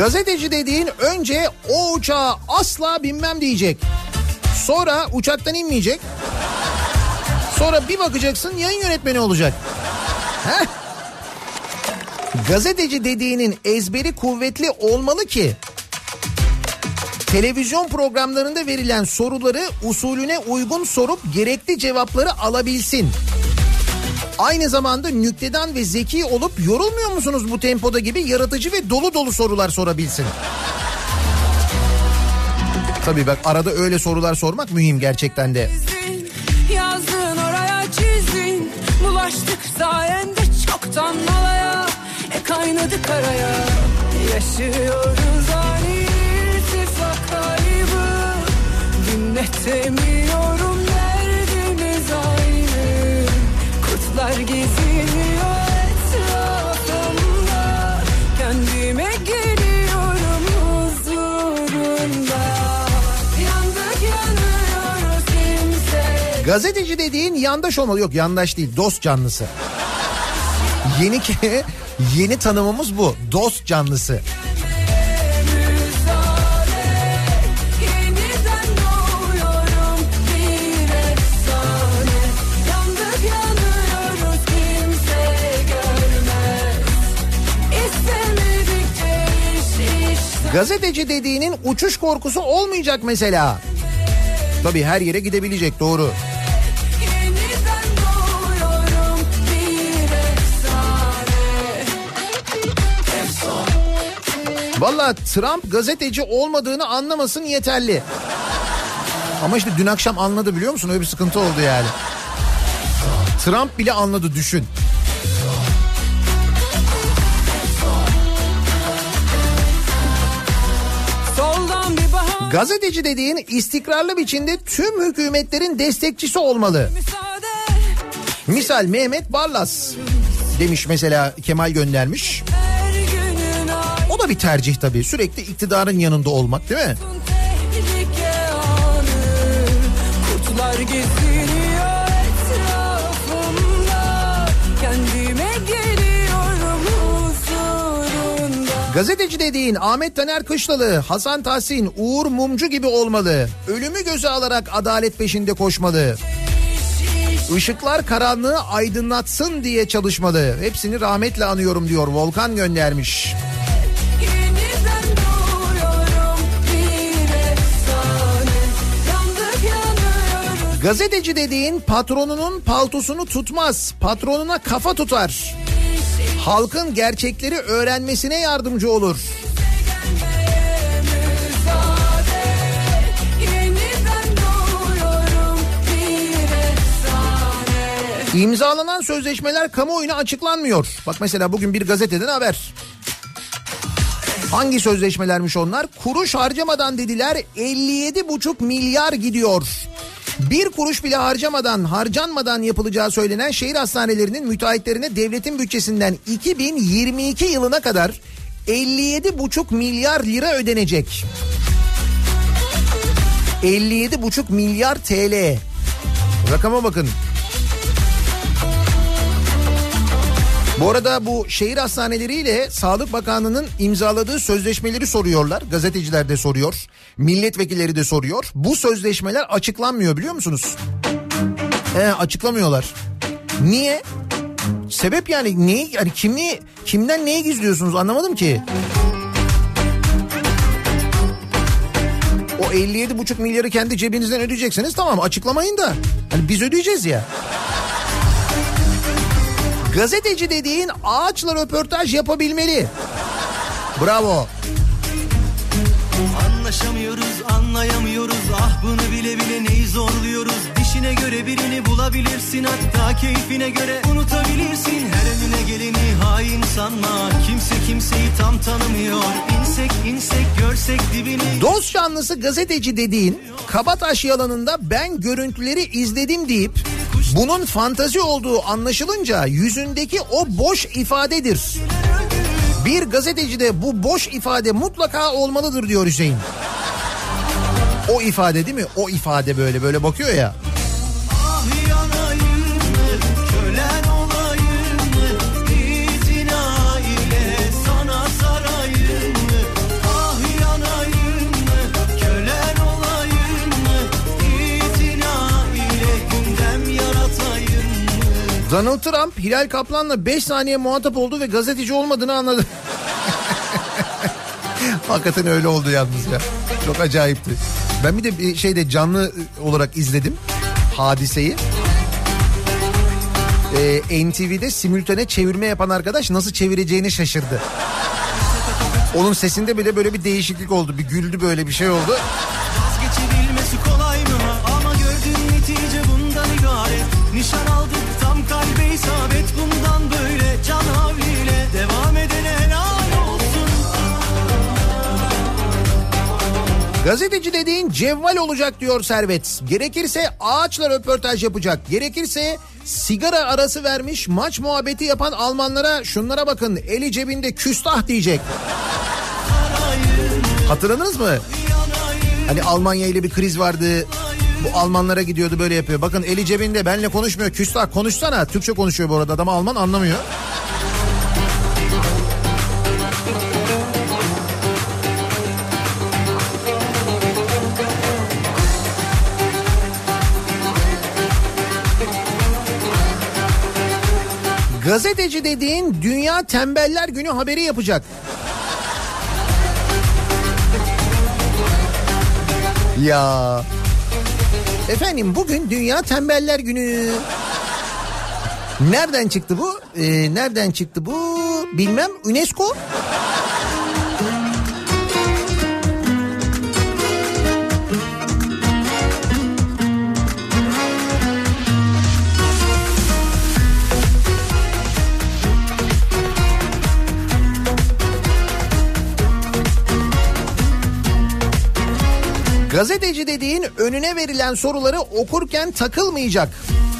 Gazeteci dediğin önce o uçağa asla binmem diyecek. Sonra uçaktan inmeyecek. Sonra bir bakacaksın yayın yönetmeni olacak. Heh. Gazeteci dediğinin ezberi kuvvetli olmalı ki televizyon programlarında verilen soruları usulüne uygun sorup gerekli cevapları alabilsin. Aynı zamanda nüktedan ve zeki olup yorulmuyor musunuz bu tempoda gibi yaratıcı ve dolu dolu sorular sorabilsin. Tabii bak arada öyle sorular sormak mühim gerçekten de. Yazdın oraya çizdin Bulaştık sayende çoktan malaya E kaynadı karaya Yaşıyoruz ani irtifak kaybı Dinletemiyorum Kurtlar geziniyor etrafımda Kendime geliyorum huzurunda Yandık yanıyoruz kimse Gazeteci dediğin yandaş olmalı. Yok yandaş değil dost canlısı. Yeni ki yeni tanımımız bu. Dost canlısı. Gazeteci dediğinin uçuş korkusu olmayacak mesela. Tabii her yere gidebilecek doğru. Valla Trump gazeteci olmadığını anlamasın yeterli. Ama işte dün akşam anladı biliyor musun? Öyle bir sıkıntı oldu yani. Trump bile anladı düşün. Gazeteci dediğin istikrarlı biçimde tüm hükümetlerin destekçisi olmalı. Misal Mehmet Barlas demiş mesela Kemal göndermiş. O da bir tercih tabii. Sürekli iktidarın yanında olmak değil mi? tehlike anı Kurtlar geziniyor Gazeteci dediğin Ahmet Taner Kışlalı, Hasan Tahsin, Uğur Mumcu gibi olmalı. Ölümü göze alarak adalet peşinde koşmalı. İş iş Işıklar karanlığı aydınlatsın diye çalışmalı. Hepsini rahmetle anıyorum diyor. Volkan göndermiş. Gazeteci dediğin patronunun paltosunu tutmaz. Patronuna kafa tutar. Halkın gerçekleri öğrenmesine yardımcı olur. İmzalanan sözleşmeler kamuoyuna açıklanmıyor. Bak mesela bugün bir gazeteden haber. Hangi sözleşmelermiş onlar? Kuruş harcamadan dediler 57,5 milyar gidiyor. Bir kuruş bile harcamadan, harcanmadan yapılacağı söylenen şehir hastanelerinin müteahhitlerine devletin bütçesinden 2022 yılına kadar 57,5 milyar lira ödenecek. 57,5 milyar TL. Rakama bakın. Bu arada bu şehir hastaneleriyle Sağlık Bakanlığı'nın imzaladığı sözleşmeleri soruyorlar. Gazeteciler de soruyor. Milletvekilleri de soruyor. Bu sözleşmeler açıklanmıyor biliyor musunuz? He, açıklamıyorlar. Niye? Sebep yani ne yani kimi kimden neyi gizliyorsunuz anlamadım ki. O 57,5 milyarı kendi cebinizden ödeyecekseniz tamam açıklamayın da. Hani biz ödeyeceğiz ya. Gazeteci dediğin ağaçla röportaj yapabilmeli. Bravo. Anlaşamıyoruz anlayamıyoruz ah bunu bile bile neyi zorluyoruz Dişine göre birini bulabilirsin hatta keyfine göre unutabilirsin Her önüne geleni hain sanma kimse kimseyi tam tanımıyor İnsek insek görsek dibini Dost canlısı gazeteci dediğin Kabataş yalanında ben görüntüleri izledim deyip bunun fantazi olduğu anlaşılınca yüzündeki o boş ifadedir. Bir gazetecide bu boş ifade mutlaka olmalıdır diyor Hüseyin. O ifade değil mi? O ifade böyle böyle bakıyor ya. Ah yanayım kölen olayım mı İtina ile sana sarayım mı Ah yanayım mı kölen olayım mı İtina ile gündem yaratayım mı Donald Trump Hilal Kaplan'la 5 saniye muhatap oldu ve gazeteci olmadığını anladı. (laughs) Hakikaten öyle oldu yalnız ya. Çok acayipti. Ben bir de bir şeyde canlı olarak izledim hadiseyi. Ee, NTV'de simültane çevirme yapan arkadaş nasıl çevireceğini şaşırdı. Onun sesinde bile böyle bir değişiklik oldu. Bir güldü böyle bir şey oldu. Nişan aldık tam kalbe isabet bundan böyle Can havliyle devam edene Gazeteci dediğin cevval olacak diyor Servet. Gerekirse ağaçla röportaj yapacak. Gerekirse sigara arası vermiş maç muhabbeti yapan Almanlara şunlara bakın eli cebinde küstah diyecek. Hatırladınız mı? Hani Almanya ile bir kriz vardı. Bu Almanlara gidiyordu böyle yapıyor. Bakın eli cebinde benle konuşmuyor. Küstah konuşsana. Türkçe konuşuyor bu arada. Adam Alman anlamıyor. Gazeteci dediğin Dünya Tembeller Günü haberi yapacak. Ya. Efendim bugün Dünya Tembeller Günü. Nereden çıktı bu? Ee, nereden çıktı bu? Bilmem. UNESCO. Gazeteci dediğin önüne verilen soruları okurken takılmayacak.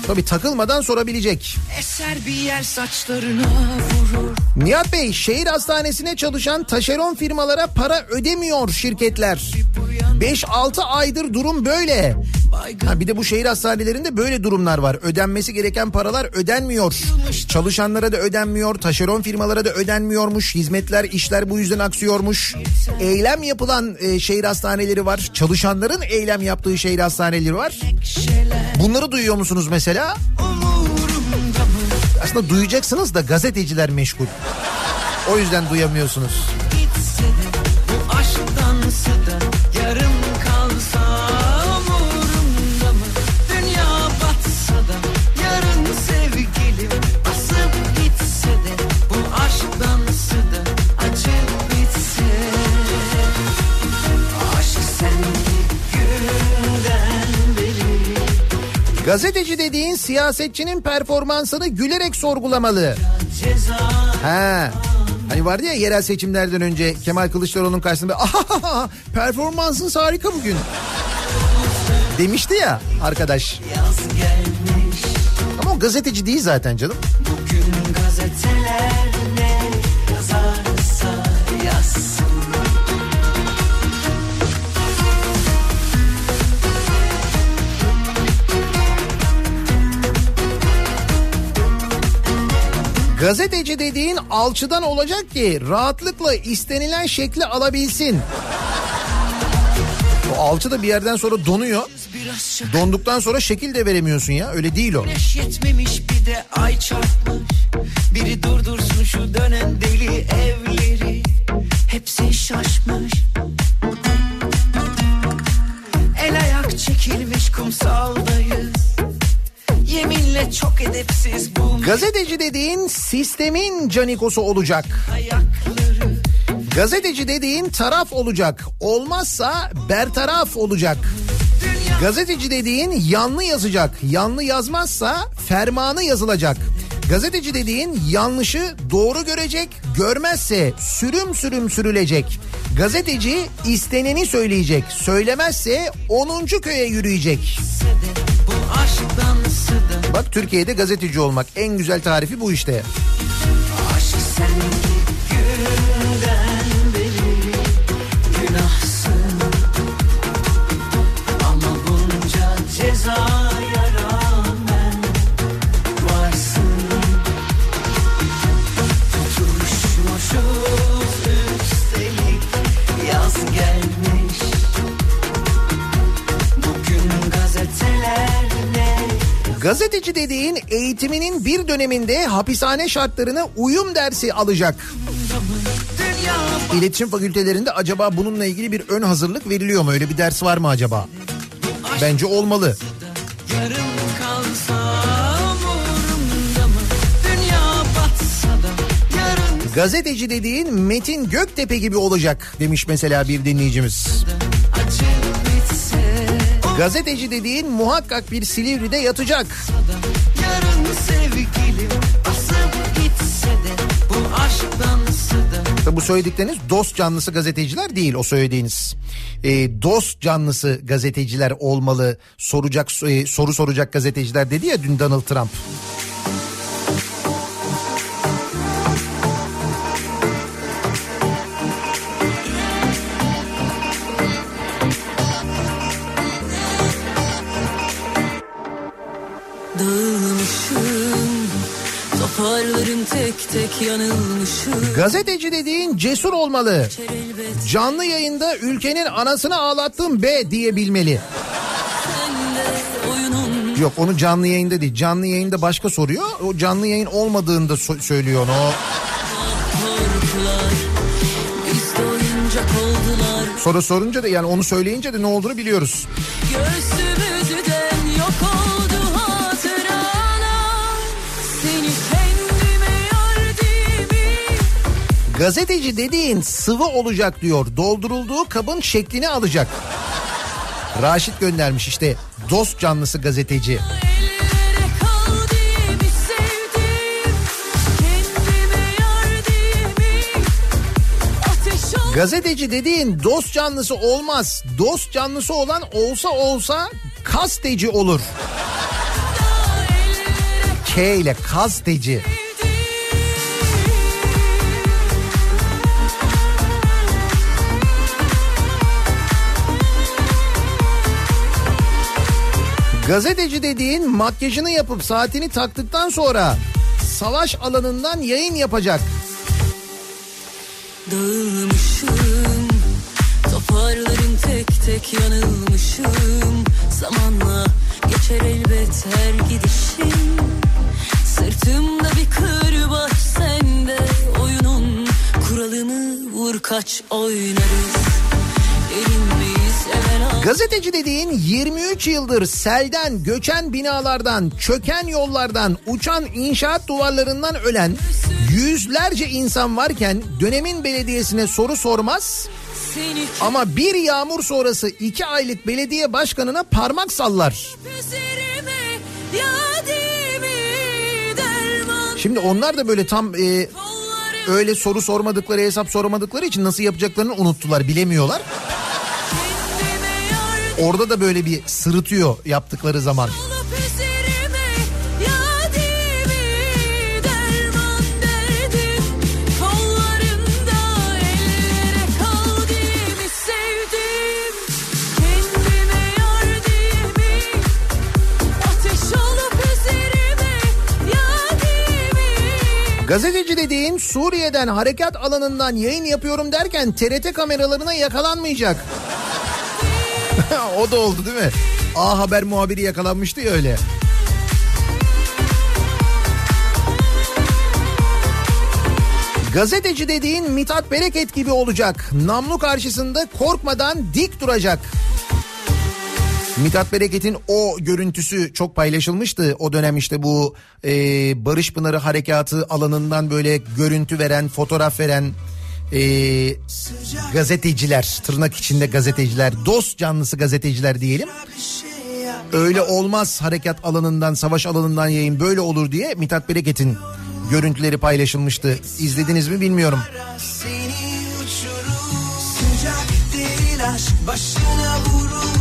Tabii takılmadan sorabilecek. Eser bir yer saçlarına Nihat Bey şehir hastanesine çalışan taşeron firmalara para ödemiyor şirketler. 5-6 aydır durum böyle. Ha bir de bu şehir hastanelerinde böyle durumlar var. Ödenmesi gereken paralar ödenmiyor. Çalışanlara da ödenmiyor, taşeron firmalara da ödenmiyormuş. Hizmetler, işler bu yüzden aksıyormuş. Eylem yapılan e, şehir hastaneleri var. Çalışanların eylem yaptığı şehir hastaneleri var. Bunları duyuyor musunuz mesela? Aslında duyacaksınız da gazeteciler meşgul. O yüzden duyamıyorsunuz. Gitse bu aşktansı da Gazeteci dediğin siyasetçinin performansını gülerek sorgulamalı. Ha. Hani vardı ya yerel seçimlerden önce Kemal Kılıçdaroğlu'nun karşısında "Ahahaha, performansınız harika bugün. Demişti ya arkadaş. Ama o gazeteci değil zaten canım. Gazeteci dediğin alçıdan olacak ki rahatlıkla istenilen şekli alabilsin. O alçı da bir yerden sonra donuyor. Donduktan sonra şekil de veremiyorsun ya. Öyle değil o. güneş yetmemiş bir de ay çarpmış Biri durdursun şu dönen deli evleri Hepsi şaşmış çok edepsiz bu Gazeteci dediğin sistemin canikosu olacak. ayakları Gazeteci dediğin taraf olacak. Olmazsa bertaraf olacak. Gazeteci dediğin yanlı yazacak. Yanlı yazmazsa fermanı yazılacak. Gazeteci dediğin yanlışı doğru görecek, görmezse sürüm sürüm sürülecek. Gazeteci isteneni söyleyecek, söylemezse 10. köye yürüyecek. Bu aşktansı da Bak Türkiye'de gazeteci olmak en güzel tarifi bu işte. Aşk senki Gazeteci dediğin eğitiminin bir döneminde hapishane şartlarına uyum dersi alacak. İletişim fakültelerinde acaba bununla ilgili bir ön hazırlık veriliyor mu? Öyle bir ders var mı acaba? Bence olmalı. Gazeteci dediğin Metin Göktepe gibi olacak demiş mesela bir dinleyicimiz. Gazeteci dediğin muhakkak bir Silivri'de yatacak. Yarın sevgilim asıp gitse de bu Tabi bu söyledikleriniz dost canlısı gazeteciler değil o söylediğiniz. Ee, dost canlısı gazeteciler olmalı soracak e, soru soracak gazeteciler dedi ya dün Donald Trump. Gazeteci dediğin cesur olmalı. Canlı yayında ülkenin anasını ağlattım be diyebilmeli. Yok onu canlı yayında değil. Canlı yayında başka soruyor. O canlı yayın olmadığında so- söylüyor onu. O soru sorunca da yani onu söyleyince de ne olduğunu biliyoruz. Göğsümüzden Gazeteci dediğin sıvı olacak diyor. Doldurulduğu kabın şeklini alacak. Raşit göndermiş işte dost canlısı gazeteci. Gazeteci dediğin dost canlısı olmaz. Dost canlısı olan olsa olsa kasteci olur. K ile kasteci. Gazeteci dediğin makyajını yapıp saatini taktıktan sonra savaş alanından yayın yapacak. Dağılmışım Toparların tek tek yanılmışım. Zamanla geçer elbet her gidişim. Sırtımda bir kırbaç sende Oyunun kuralını vur kaç oynarız. Evvela Gazeteci dediğin 23 yıldır selden, göçen binalardan, çöken yollardan, uçan inşaat duvarlarından ölen yüzlerce insan varken dönemin belediyesine soru sormaz ama bir yağmur sonrası iki aylık belediye başkanına parmak sallar. Şimdi onlar da böyle tam e, öyle soru sormadıkları, hesap sormadıkları için nasıl yapacaklarını unuttular, bilemiyorlar. Orada da böyle bir sırıtıyor yaptıkları zaman. Gazeteci dediğin Suriye'den harekat alanından yayın yapıyorum derken TRT kameralarına yakalanmayacak. (laughs) o da oldu değil mi? A Haber muhabiri yakalanmıştı ya öyle. Gazeteci dediğin Mithat Bereket gibi olacak. Namlu karşısında korkmadan dik duracak. Mithat Bereket'in o görüntüsü çok paylaşılmıştı. O dönem işte bu e, Barış Pınarı Harekatı alanından böyle görüntü veren, fotoğraf veren e, gazeteciler, tırnak içinde gazeteciler, dost canlısı gazeteciler diyelim. Öyle olmaz harekat alanından, savaş alanından yayın böyle olur diye Mithat Bereket'in görüntüleri paylaşılmıştı. İzlediniz mi bilmiyorum. Başına vurur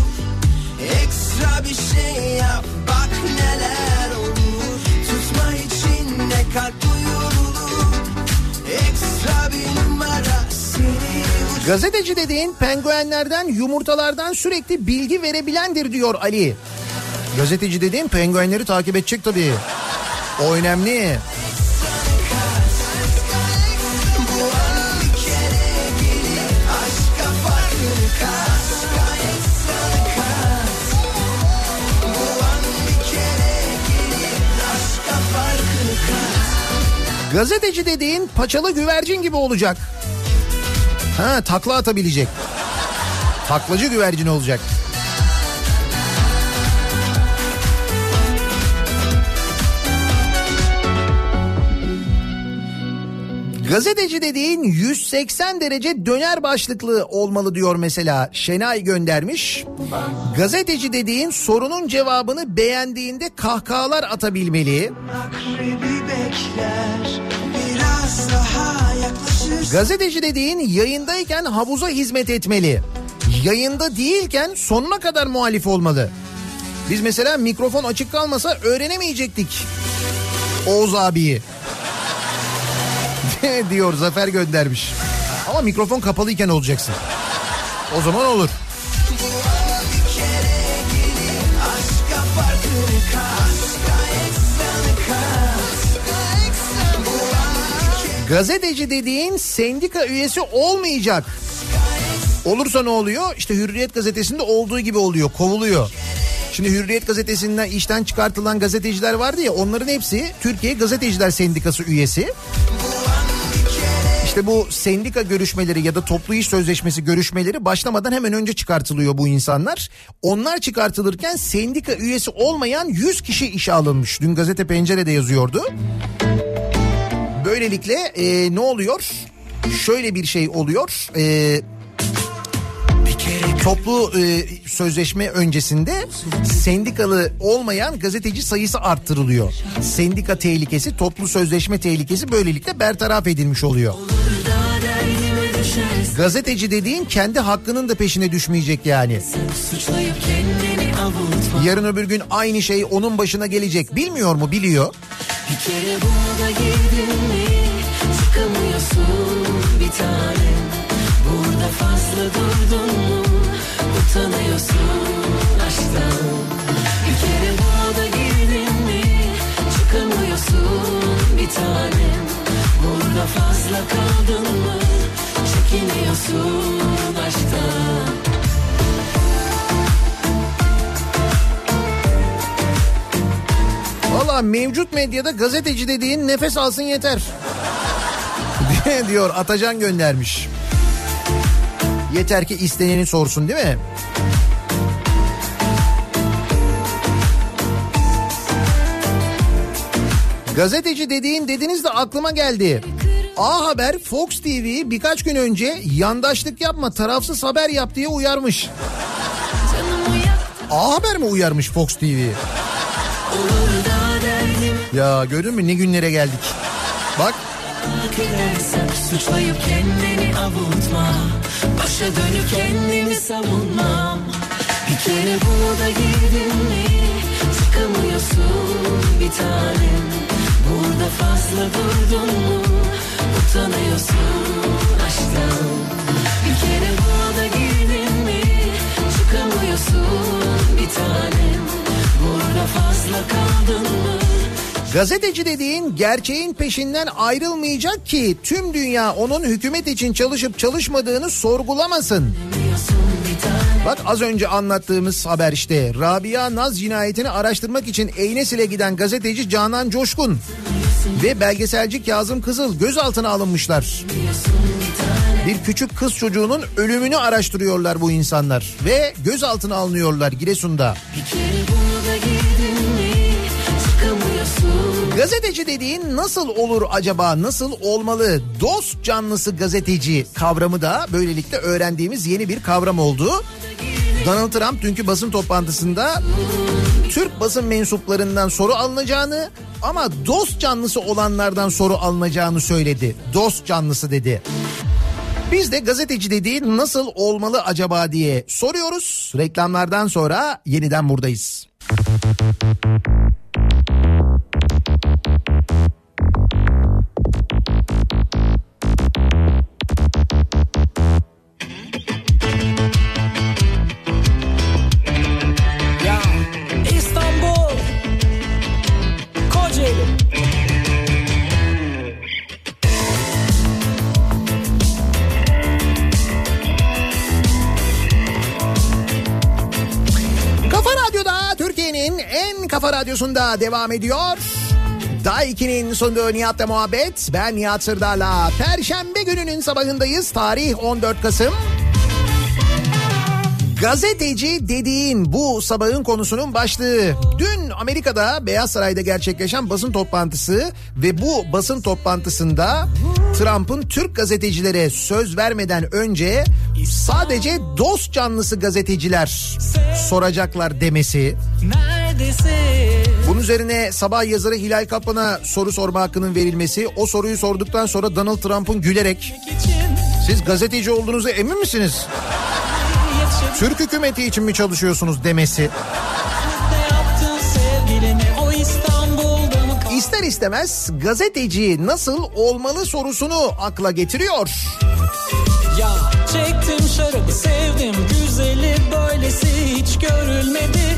Ekstra bir şey yap bak neler olur Tutma içinde kalp duyurulur Ekstra Gazeteci dediğin penguenlerden yumurtalardan sürekli bilgi verebilendir diyor Ali. Gazeteci dediğin penguenleri takip edecek tabii. O önemli. Gazeteci dediğin paçalı güvercin gibi olacak. Ha takla atabilecek. Taklacı güvercin olacak. Gazeteci dediğin 180 derece döner başlıklı olmalı diyor mesela. Şenay göndermiş. Gazeteci dediğin sorunun cevabını beğendiğinde kahkahalar atabilmeli. Bekler Biraz daha yaklaşır Gazeteci dediğin yayındayken havuza hizmet etmeli. Yayında değilken sonuna kadar muhalif olmalı. Biz mesela mikrofon açık kalmasa öğrenemeyecektik. Oğuz abiyi. (laughs) diyor Zafer göndermiş. Ama mikrofon kapalıyken olacaksın. O zaman olur. Aşka farkını kat Gazeteci dediğin sendika üyesi olmayacak. Olursa ne oluyor? İşte Hürriyet gazetesinde olduğu gibi oluyor, kovuluyor. Şimdi Hürriyet gazetesinden işten çıkartılan gazeteciler vardı ya onların hepsi Türkiye Gazeteciler Sendikası üyesi. İşte bu sendika görüşmeleri ya da toplu iş sözleşmesi görüşmeleri başlamadan hemen önce çıkartılıyor bu insanlar. Onlar çıkartılırken sendika üyesi olmayan 100 kişi işe alınmış. Dün gazete pencerede yazıyordu. Böylelikle e, ne oluyor? Şöyle bir şey oluyor. E, toplu e, sözleşme öncesinde sendikalı olmayan gazeteci sayısı arttırılıyor. Sendika tehlikesi, toplu sözleşme tehlikesi böylelikle bertaraf edilmiş oluyor. Gazeteci dediğin kendi hakkının da peşine düşmeyecek yani. Suçlayıp Yarın öbür gün aynı şey onun başına gelecek. Bilmiyor mu? Biliyor. Bir kere buna da girdin mi? Çıkamıyorsun bir tanem Burada fazla durdun mu? Utanıyorsun aşktan. Bir kere bu oda girdin mi? Çıkamıyorsun bir tanem Burada fazla kaldın mı? Çekiniyorsun aşktan Valla mevcut medyada gazeteci dediğin nefes alsın yeter. (laughs) diyor Atacan göndermiş. Yeter ki isteneni sorsun değil mi? Gazeteci dediğin dediniz de aklıma geldi. A Haber Fox TV birkaç gün önce yandaşlık yapma tarafsız haber yap diye uyarmış. A Haber mi uyarmış Fox TV? Ya gördün mü ne günlere geldik. Bak. Suçlayıp kendini avutma. Başa dönüp kendini savunmam Bir kere bu da girdin mi? Çıkamıyorsun bir tanem. Burada fazla durdun mu? Utanıyorsun aşktan. Bir kere bu da girdin mi? Çıkamıyorsun bir tanem. Burada fazla kaldın mı Gazeteci dediğin gerçeğin peşinden ayrılmayacak ki tüm dünya onun hükümet için çalışıp çalışmadığını sorgulamasın. Bak az önce anlattığımız haber işte Rabia Naz cinayetini araştırmak için Eynesil'e giden gazeteci Canan Coşkun ve belgeselci Kazım Kızıl gözaltına alınmışlar. Bir küçük kız çocuğunun ölümünü araştırıyorlar bu insanlar ve gözaltına alınıyorlar Giresun'da. Bir kere Gazeteci dediğin nasıl olur acaba? Nasıl olmalı? Dost canlısı gazeteci kavramı da böylelikle öğrendiğimiz yeni bir kavram oldu. Donald Trump dünkü basın toplantısında Türk basın mensuplarından soru alınacağını ama dost canlısı olanlardan soru alınacağını söyledi. Dost canlısı dedi. Biz de gazeteci dediğin nasıl olmalı acaba diye soruyoruz. Reklamlardan sonra yeniden buradayız. Radyosunda devam ediyor. Day 2'nin sunduğu Nihat'la muhabbet. Ben Nihat Sırdar'la. Perşembe gününün sabahındayız. Tarih 14 Kasım. Gazeteci dediğin bu sabahın konusunun başlığı. Dün Amerika'da Beyaz Saray'da gerçekleşen basın toplantısı ve bu basın toplantısında Trump'ın Türk gazetecilere söz vermeden önce sadece dost canlısı gazeteciler soracaklar demesi. Bunun üzerine sabah yazarı Hilal Kaplan'a soru sorma hakkının verilmesi. O soruyu sorduktan sonra Donald Trump'ın gülerek siz gazeteci olduğunuza emin misiniz? Türk hükümeti için mi çalışıyorsunuz demesi. İster istemez gazeteci nasıl olmalı sorusunu akla getiriyor. Ya çektim şarabı sevdim güzeli böylesi hiç görülmedi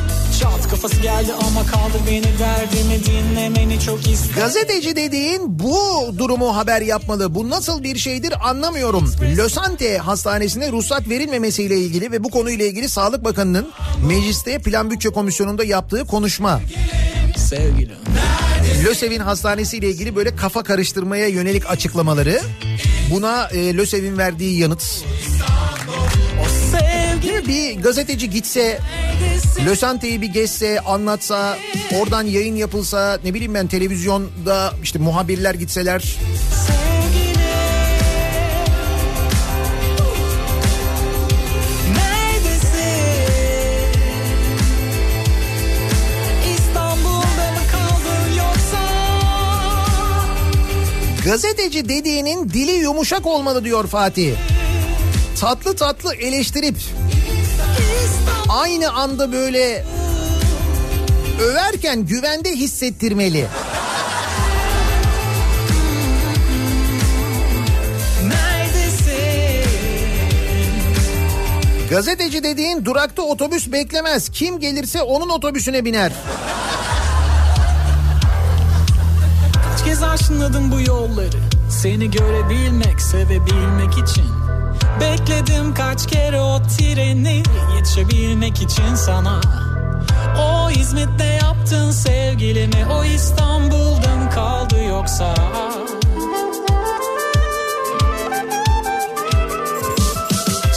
kafası geldi ama kaldı beni derdimi dinlemeni çok istedim Gazeteci dediğin bu durumu haber yapmalı. Bu nasıl bir şeydir anlamıyorum. Lösante Hastanesi'ne ruhsat verilmemesiyle ilgili ve bu konuyla ilgili Sağlık Bakanı'nın mecliste Plan Bütçe Komisyonu'nda yaptığı konuşma. Sevgilim LÖSEV'in hastanesi ile ilgili böyle kafa karıştırmaya yönelik açıklamaları. Buna e, LÖSEV'in verdiği yanıt. Değil mi? Bir gazeteci gitse, Lösante'yi bir gezse, anlatsa, oradan yayın yapılsa, ne bileyim ben televizyonda işte muhabirler gitseler. Gazeteci dediğinin dili yumuşak olmalı diyor Fatih. Tatlı tatlı eleştirip aynı anda böyle överken güvende hissettirmeli. Gazeteci dediğin durakta otobüs beklemez. Kim gelirse onun otobüsüne biner. Kaç kez aşınadım bu yolları Seni görebilmek, sevebilmek için Bekledim kaç kere o treni Yetişebilmek için sana O hizmette yaptın sevgilimi O İstanbul'da mı kaldı yoksa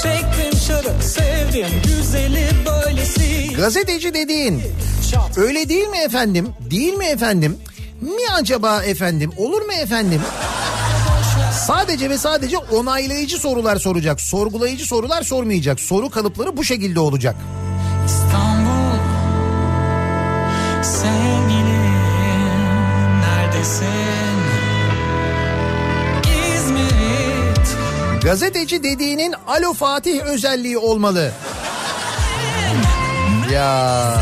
Çektim şarap sevdim güzeli böylesi Gazeteci dediğin öyle değil mi efendim? Değil mi efendim? Mi acaba efendim? Olur mu efendim? Sadece ve sadece onaylayıcı sorular soracak. Sorgulayıcı sorular sormayacak. Soru kalıpları bu şekilde olacak. İstanbul Sevgilim neredesin? İzmit Gazeteci dediğinin Alo Fatih özelliği olmalı. Ya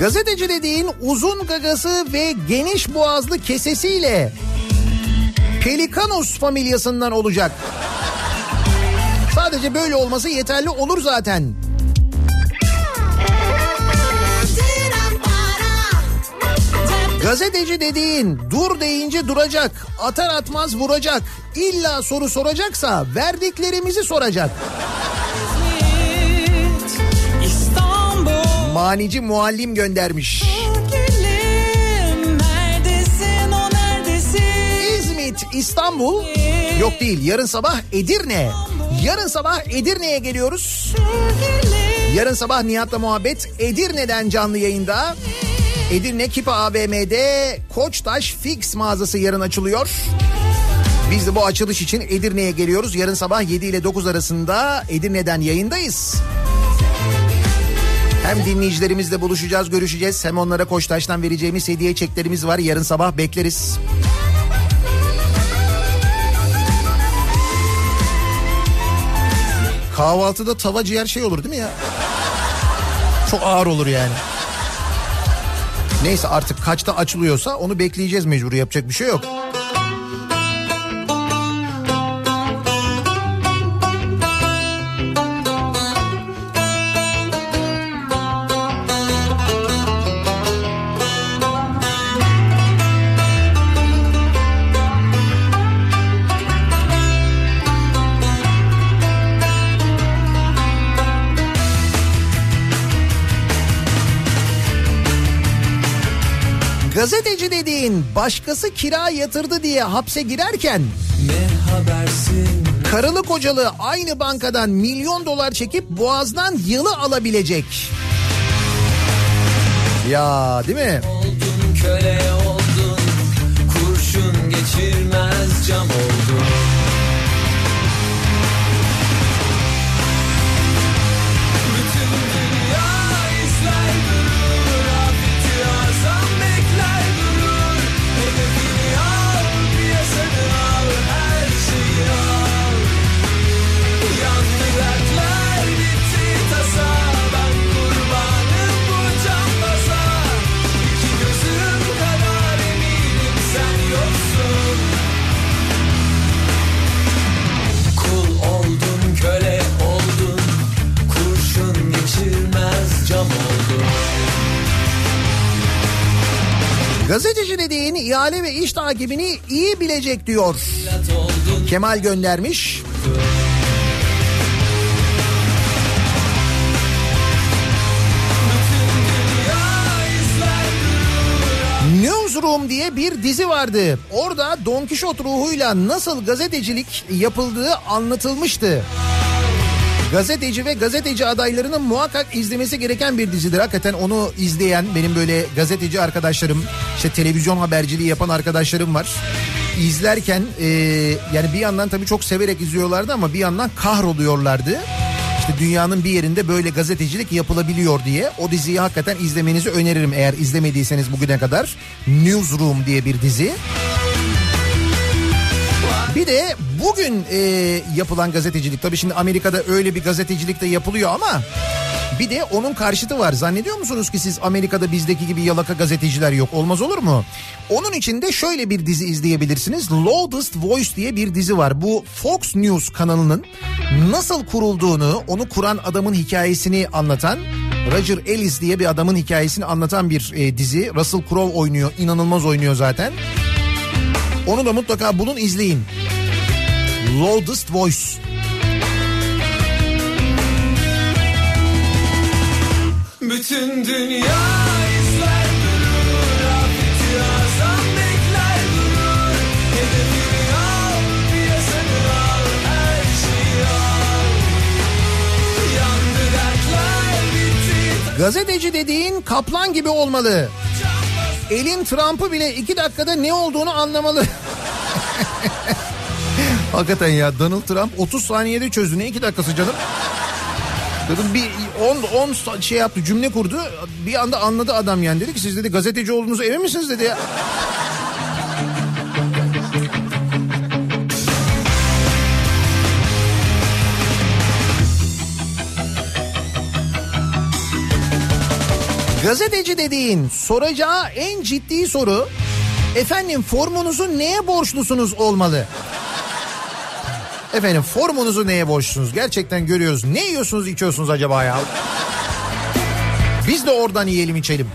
gazeteci dediğin uzun gagası ve geniş boğazlı kesesiyle Pelikanus familyasından olacak. Sadece böyle olması yeterli olur zaten. Gazeteci dediğin dur deyince duracak, atar atmaz vuracak. İlla soru soracaksa verdiklerimizi soracak. Manici muallim göndermiş. Neredesin neredesin? İzmit, İstanbul. Yok değil yarın sabah Edirne. Yarın sabah Edirne'ye geliyoruz. Yarın sabah Nihat'la muhabbet Edirne'den canlı yayında. Edirne Kipa AVM'de Koçtaş Fix mağazası yarın açılıyor. Biz de bu açılış için Edirne'ye geliyoruz. Yarın sabah 7 ile 9 arasında Edirne'den yayındayız. Hem dinleyicilerimizle buluşacağız, görüşeceğiz. Hem onlara Koçtaş'tan vereceğimiz hediye çeklerimiz var. Yarın sabah bekleriz. Kahvaltıda tava ciğer şey olur değil mi ya? Çok ağır olur yani. Neyse artık kaçta açılıyorsa onu bekleyeceğiz mecbur yapacak bir şey yok. Gazeteci dediğin başkası kira yatırdı diye hapse girerken ne habersin? karılı kocalı aynı bankadan milyon dolar çekip boğazdan yılı alabilecek. Ya değil mi? Oldun köle oldun Kurşun geçirmez cam oldun Gazeteci dediğin ihale ve iş takibini iyi bilecek diyor. Kemal göndermiş. Newsroom diye bir dizi vardı. Orada Don Kişot ruhuyla nasıl gazetecilik yapıldığı anlatılmıştı. Gazeteci ve gazeteci adaylarının muhakkak izlemesi gereken bir dizidir. Hakikaten onu izleyen benim böyle gazeteci arkadaşlarım, işte televizyon haberciliği yapan arkadaşlarım var. İzlerken e, yani bir yandan tabii çok severek izliyorlardı ama bir yandan kahroluyorlardı. İşte dünyanın bir yerinde böyle gazetecilik yapılabiliyor diye o diziyi hakikaten izlemenizi öneririm eğer izlemediyseniz bugüne kadar. Newsroom diye bir dizi. Bir de bugün e, yapılan gazetecilik tabii şimdi Amerika'da öyle bir gazetecilik de yapılıyor ama bir de onun karşıtı var. Zannediyor musunuz ki siz Amerika'da bizdeki gibi yalaka gazeteciler yok? Olmaz olur mu? Onun için de şöyle bir dizi izleyebilirsiniz. Loudest Voice diye bir dizi var. Bu Fox News kanalının nasıl kurulduğunu, onu kuran adamın hikayesini anlatan Roger Ellis diye bir adamın hikayesini anlatan bir e, dizi. Russell Crowe oynuyor. inanılmaz oynuyor zaten. Onu da mutlaka bulun izleyin. Loudest Voice. Bütün dünya Gazeteci dediğin kaplan gibi olmalı. Elin Trump'ı bile iki dakikada ne olduğunu anlamalı. (laughs) Hakikaten ya Donald Trump 30 saniyede çözdü. Ne iki dakikası canım? Dedim bir 10 10 şey yaptı cümle kurdu. Bir anda anladı adam yani. Dedi ki siz dedi gazeteci olduğunuzu emin misiniz dedi ya. Gazeteci dediğin soracağı en ciddi soru efendim formunuzu neye borçlusunuz olmalı? Efendim formunuzu neye borçlusunuz? Gerçekten görüyoruz. Ne yiyorsunuz içiyorsunuz acaba ya? Biz de oradan yiyelim içelim.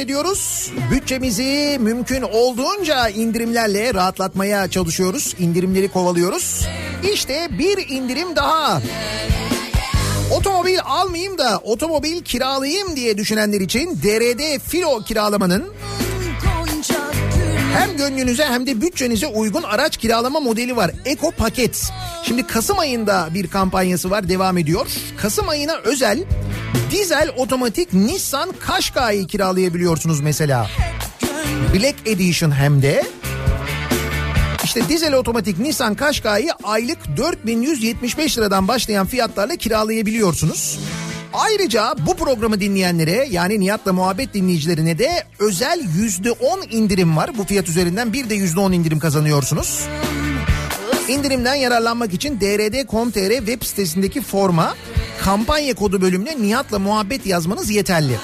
Bahsediyoruz. Bütçemizi mümkün olduğunca indirimlerle rahatlatmaya çalışıyoruz. İndirimleri kovalıyoruz. İşte bir indirim daha. Otomobil almayayım da otomobil kiralayayım diye düşünenler için DRD Filo kiralamanın hem gönlünüze hem de bütçenize uygun araç kiralama modeli var. Eko Paket. Şimdi Kasım ayında bir kampanyası var devam ediyor. Kasım ayına özel dizel otomatik Nissan Qashqai'yi kiralayabiliyorsunuz mesela. Black Edition hem de. İşte dizel otomatik Nissan Qashqai'yi aylık 4175 liradan başlayan fiyatlarla kiralayabiliyorsunuz. Ayrıca bu programı dinleyenlere yani Nihat'la muhabbet dinleyicilerine de özel %10 indirim var. Bu fiyat üzerinden bir de %10 indirim kazanıyorsunuz. İndirimden yararlanmak için drd.com.tr web sitesindeki forma kampanya kodu bölümüne Nihat'la muhabbet yazmanız yeterli.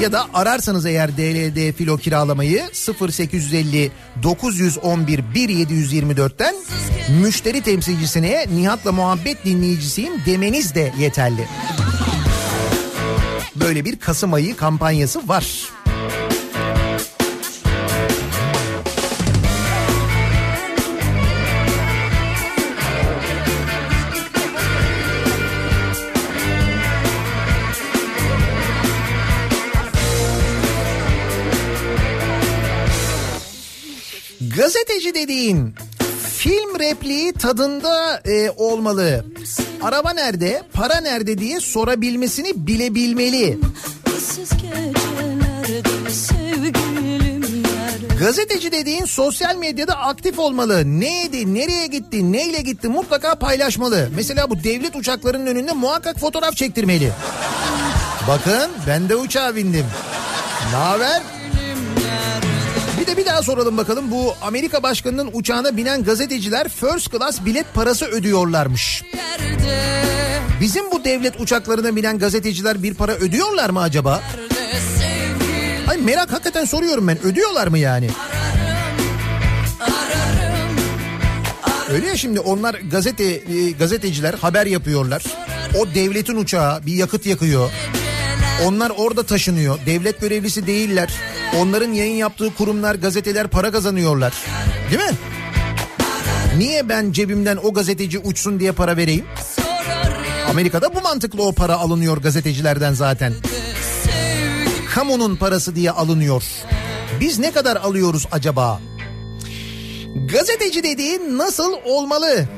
Ya da ararsanız eğer DLD filo kiralamayı 0850 911 1724'ten müşteri temsilcisine Nihat'la muhabbet dinleyicisiyim demeniz de yeterli. Böyle bir Kasım ayı kampanyası var. Gazeteci dediğin film repliği tadında e, olmalı. Araba nerede, para nerede diye sorabilmesini bilebilmeli. Gazeteci dediğin sosyal medyada aktif olmalı. Neydi, nereye gitti, neyle gitti mutlaka paylaşmalı. Mesela bu devlet uçaklarının önünde muhakkak fotoğraf çektirmeli. Bakın ben de uçağa bindim. Ne haber? Bir de bir daha soralım bakalım bu Amerika başkanının uçağına binen gazeteciler first class bilet parası ödüyorlarmış. Bizim bu devlet uçaklarına binen gazeteciler bir para ödüyorlar mı acaba? Ay merak hakikaten soruyorum ben ödüyorlar mı yani? Öyle ya şimdi onlar gazete e, gazeteciler haber yapıyorlar. O devletin uçağı bir yakıt yakıyor. Onlar orada taşınıyor. Devlet görevlisi değiller. Onların yayın yaptığı kurumlar, gazeteler para kazanıyorlar. Değil mi? Niye ben cebimden o gazeteci uçsun diye para vereyim? Amerika'da bu mantıklı o para alınıyor gazetecilerden zaten. Kamunun parası diye alınıyor. Biz ne kadar alıyoruz acaba? Gazeteci dediğin nasıl olmalı?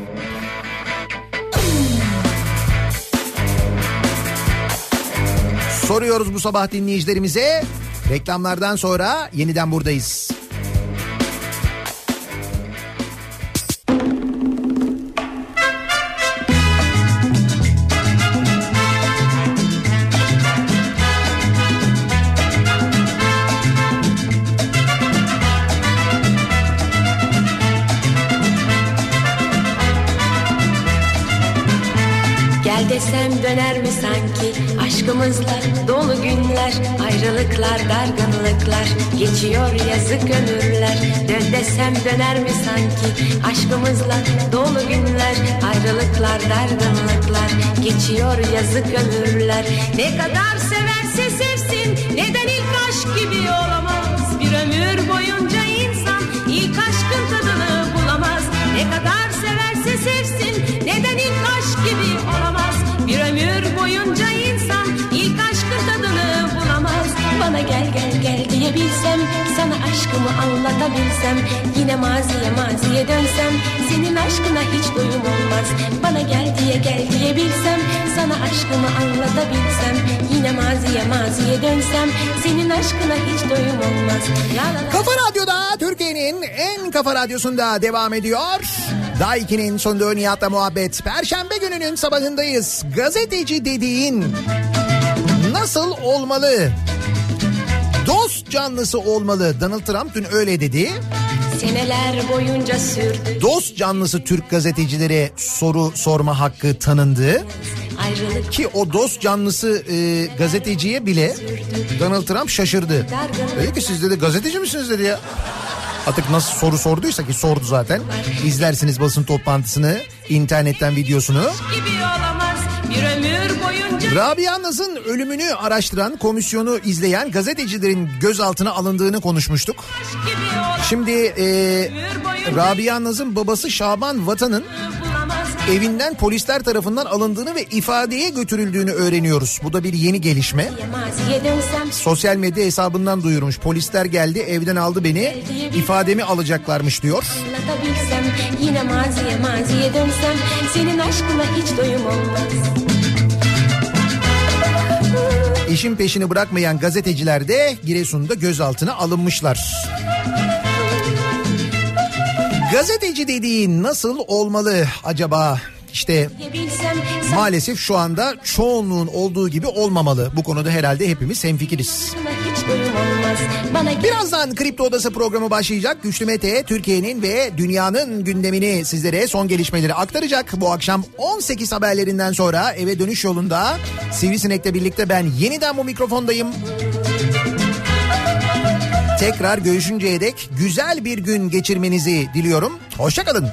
Soruyoruz bu sabah dinleyicilerimize. Reklamlardan sonra yeniden buradayız. Gel desem döner mi sanki? Aşkımızla dolu günler ayrılıklar dargınlıklar. Geçiyor yazık ömürler. Dön desem döner mi sanki? Aşkımızla dolu günler ayrılıklar dargınlıklar. Geçiyor yazık ömürler. Ne kadar severse sevsin neden ilk aşk gibi olamaz sana aşkımı anlatabilsem yine maziye maziye dönsem senin aşkına hiç doyum olmaz bana gel diye gel diyebilsem sana aşkımı anlatabilsem yine maziye maziye dönsem senin aşkına hiç doyum olmaz la la Kafa Radyo'da Türkiye'nin en kafa radyosunda devam ediyor. Daha 2'nin sonunda Nihat'la muhabbet. Perşembe gününün sabahındayız. Gazeteci dediğin nasıl olmalı? Dost canlısı olmalı. Donald Trump dün öyle dedi. seneler boyunca sürdü Dost canlısı Türk gazetecilere soru sorma hakkı tanındı. ayrılık Ki o dost canlısı e, gazeteciye bile Donald Trump şaşırdı. Dedi ki siz dedi gazeteci misiniz dedi ya. Artık nasıl soru sorduysa ki sordu zaten. İzlersiniz basın toplantısını, internetten videosunu. gibi olamaz bir ömür boyunca Rabia Naz'ın ölümünü araştıran komisyonu izleyen gazetecilerin gözaltına alındığını konuşmuştuk. Şimdi e, Rabia Naz'ın babası Şaban Vatan'ın evinden polisler tarafından alındığını ve ifadeye götürüldüğünü öğreniyoruz. Bu da bir yeni gelişme. Sosyal medya hesabından duyurmuş. Polisler geldi evden aldı beni ifademi alacaklarmış diyor. yine maziye maziye dönsem senin aşkına hiç doyum olmaz İşin peşini bırakmayan gazeteciler de Giresun'da gözaltına alınmışlar. Gazeteci dediğin nasıl olmalı acaba? İşte maalesef şu anda çoğunluğun olduğu gibi olmamalı. Bu konuda herhalde hepimiz hemfikiriz. Birazdan Kripto Odası programı başlayacak. Güçlü Mete Türkiye'nin ve dünyanın gündemini sizlere son gelişmeleri aktaracak. Bu akşam 18 haberlerinden sonra eve dönüş yolunda Sivrisinek'le birlikte ben yeniden bu mikrofondayım. Tekrar görüşünceye dek güzel bir gün geçirmenizi diliyorum. Hoşçakalın.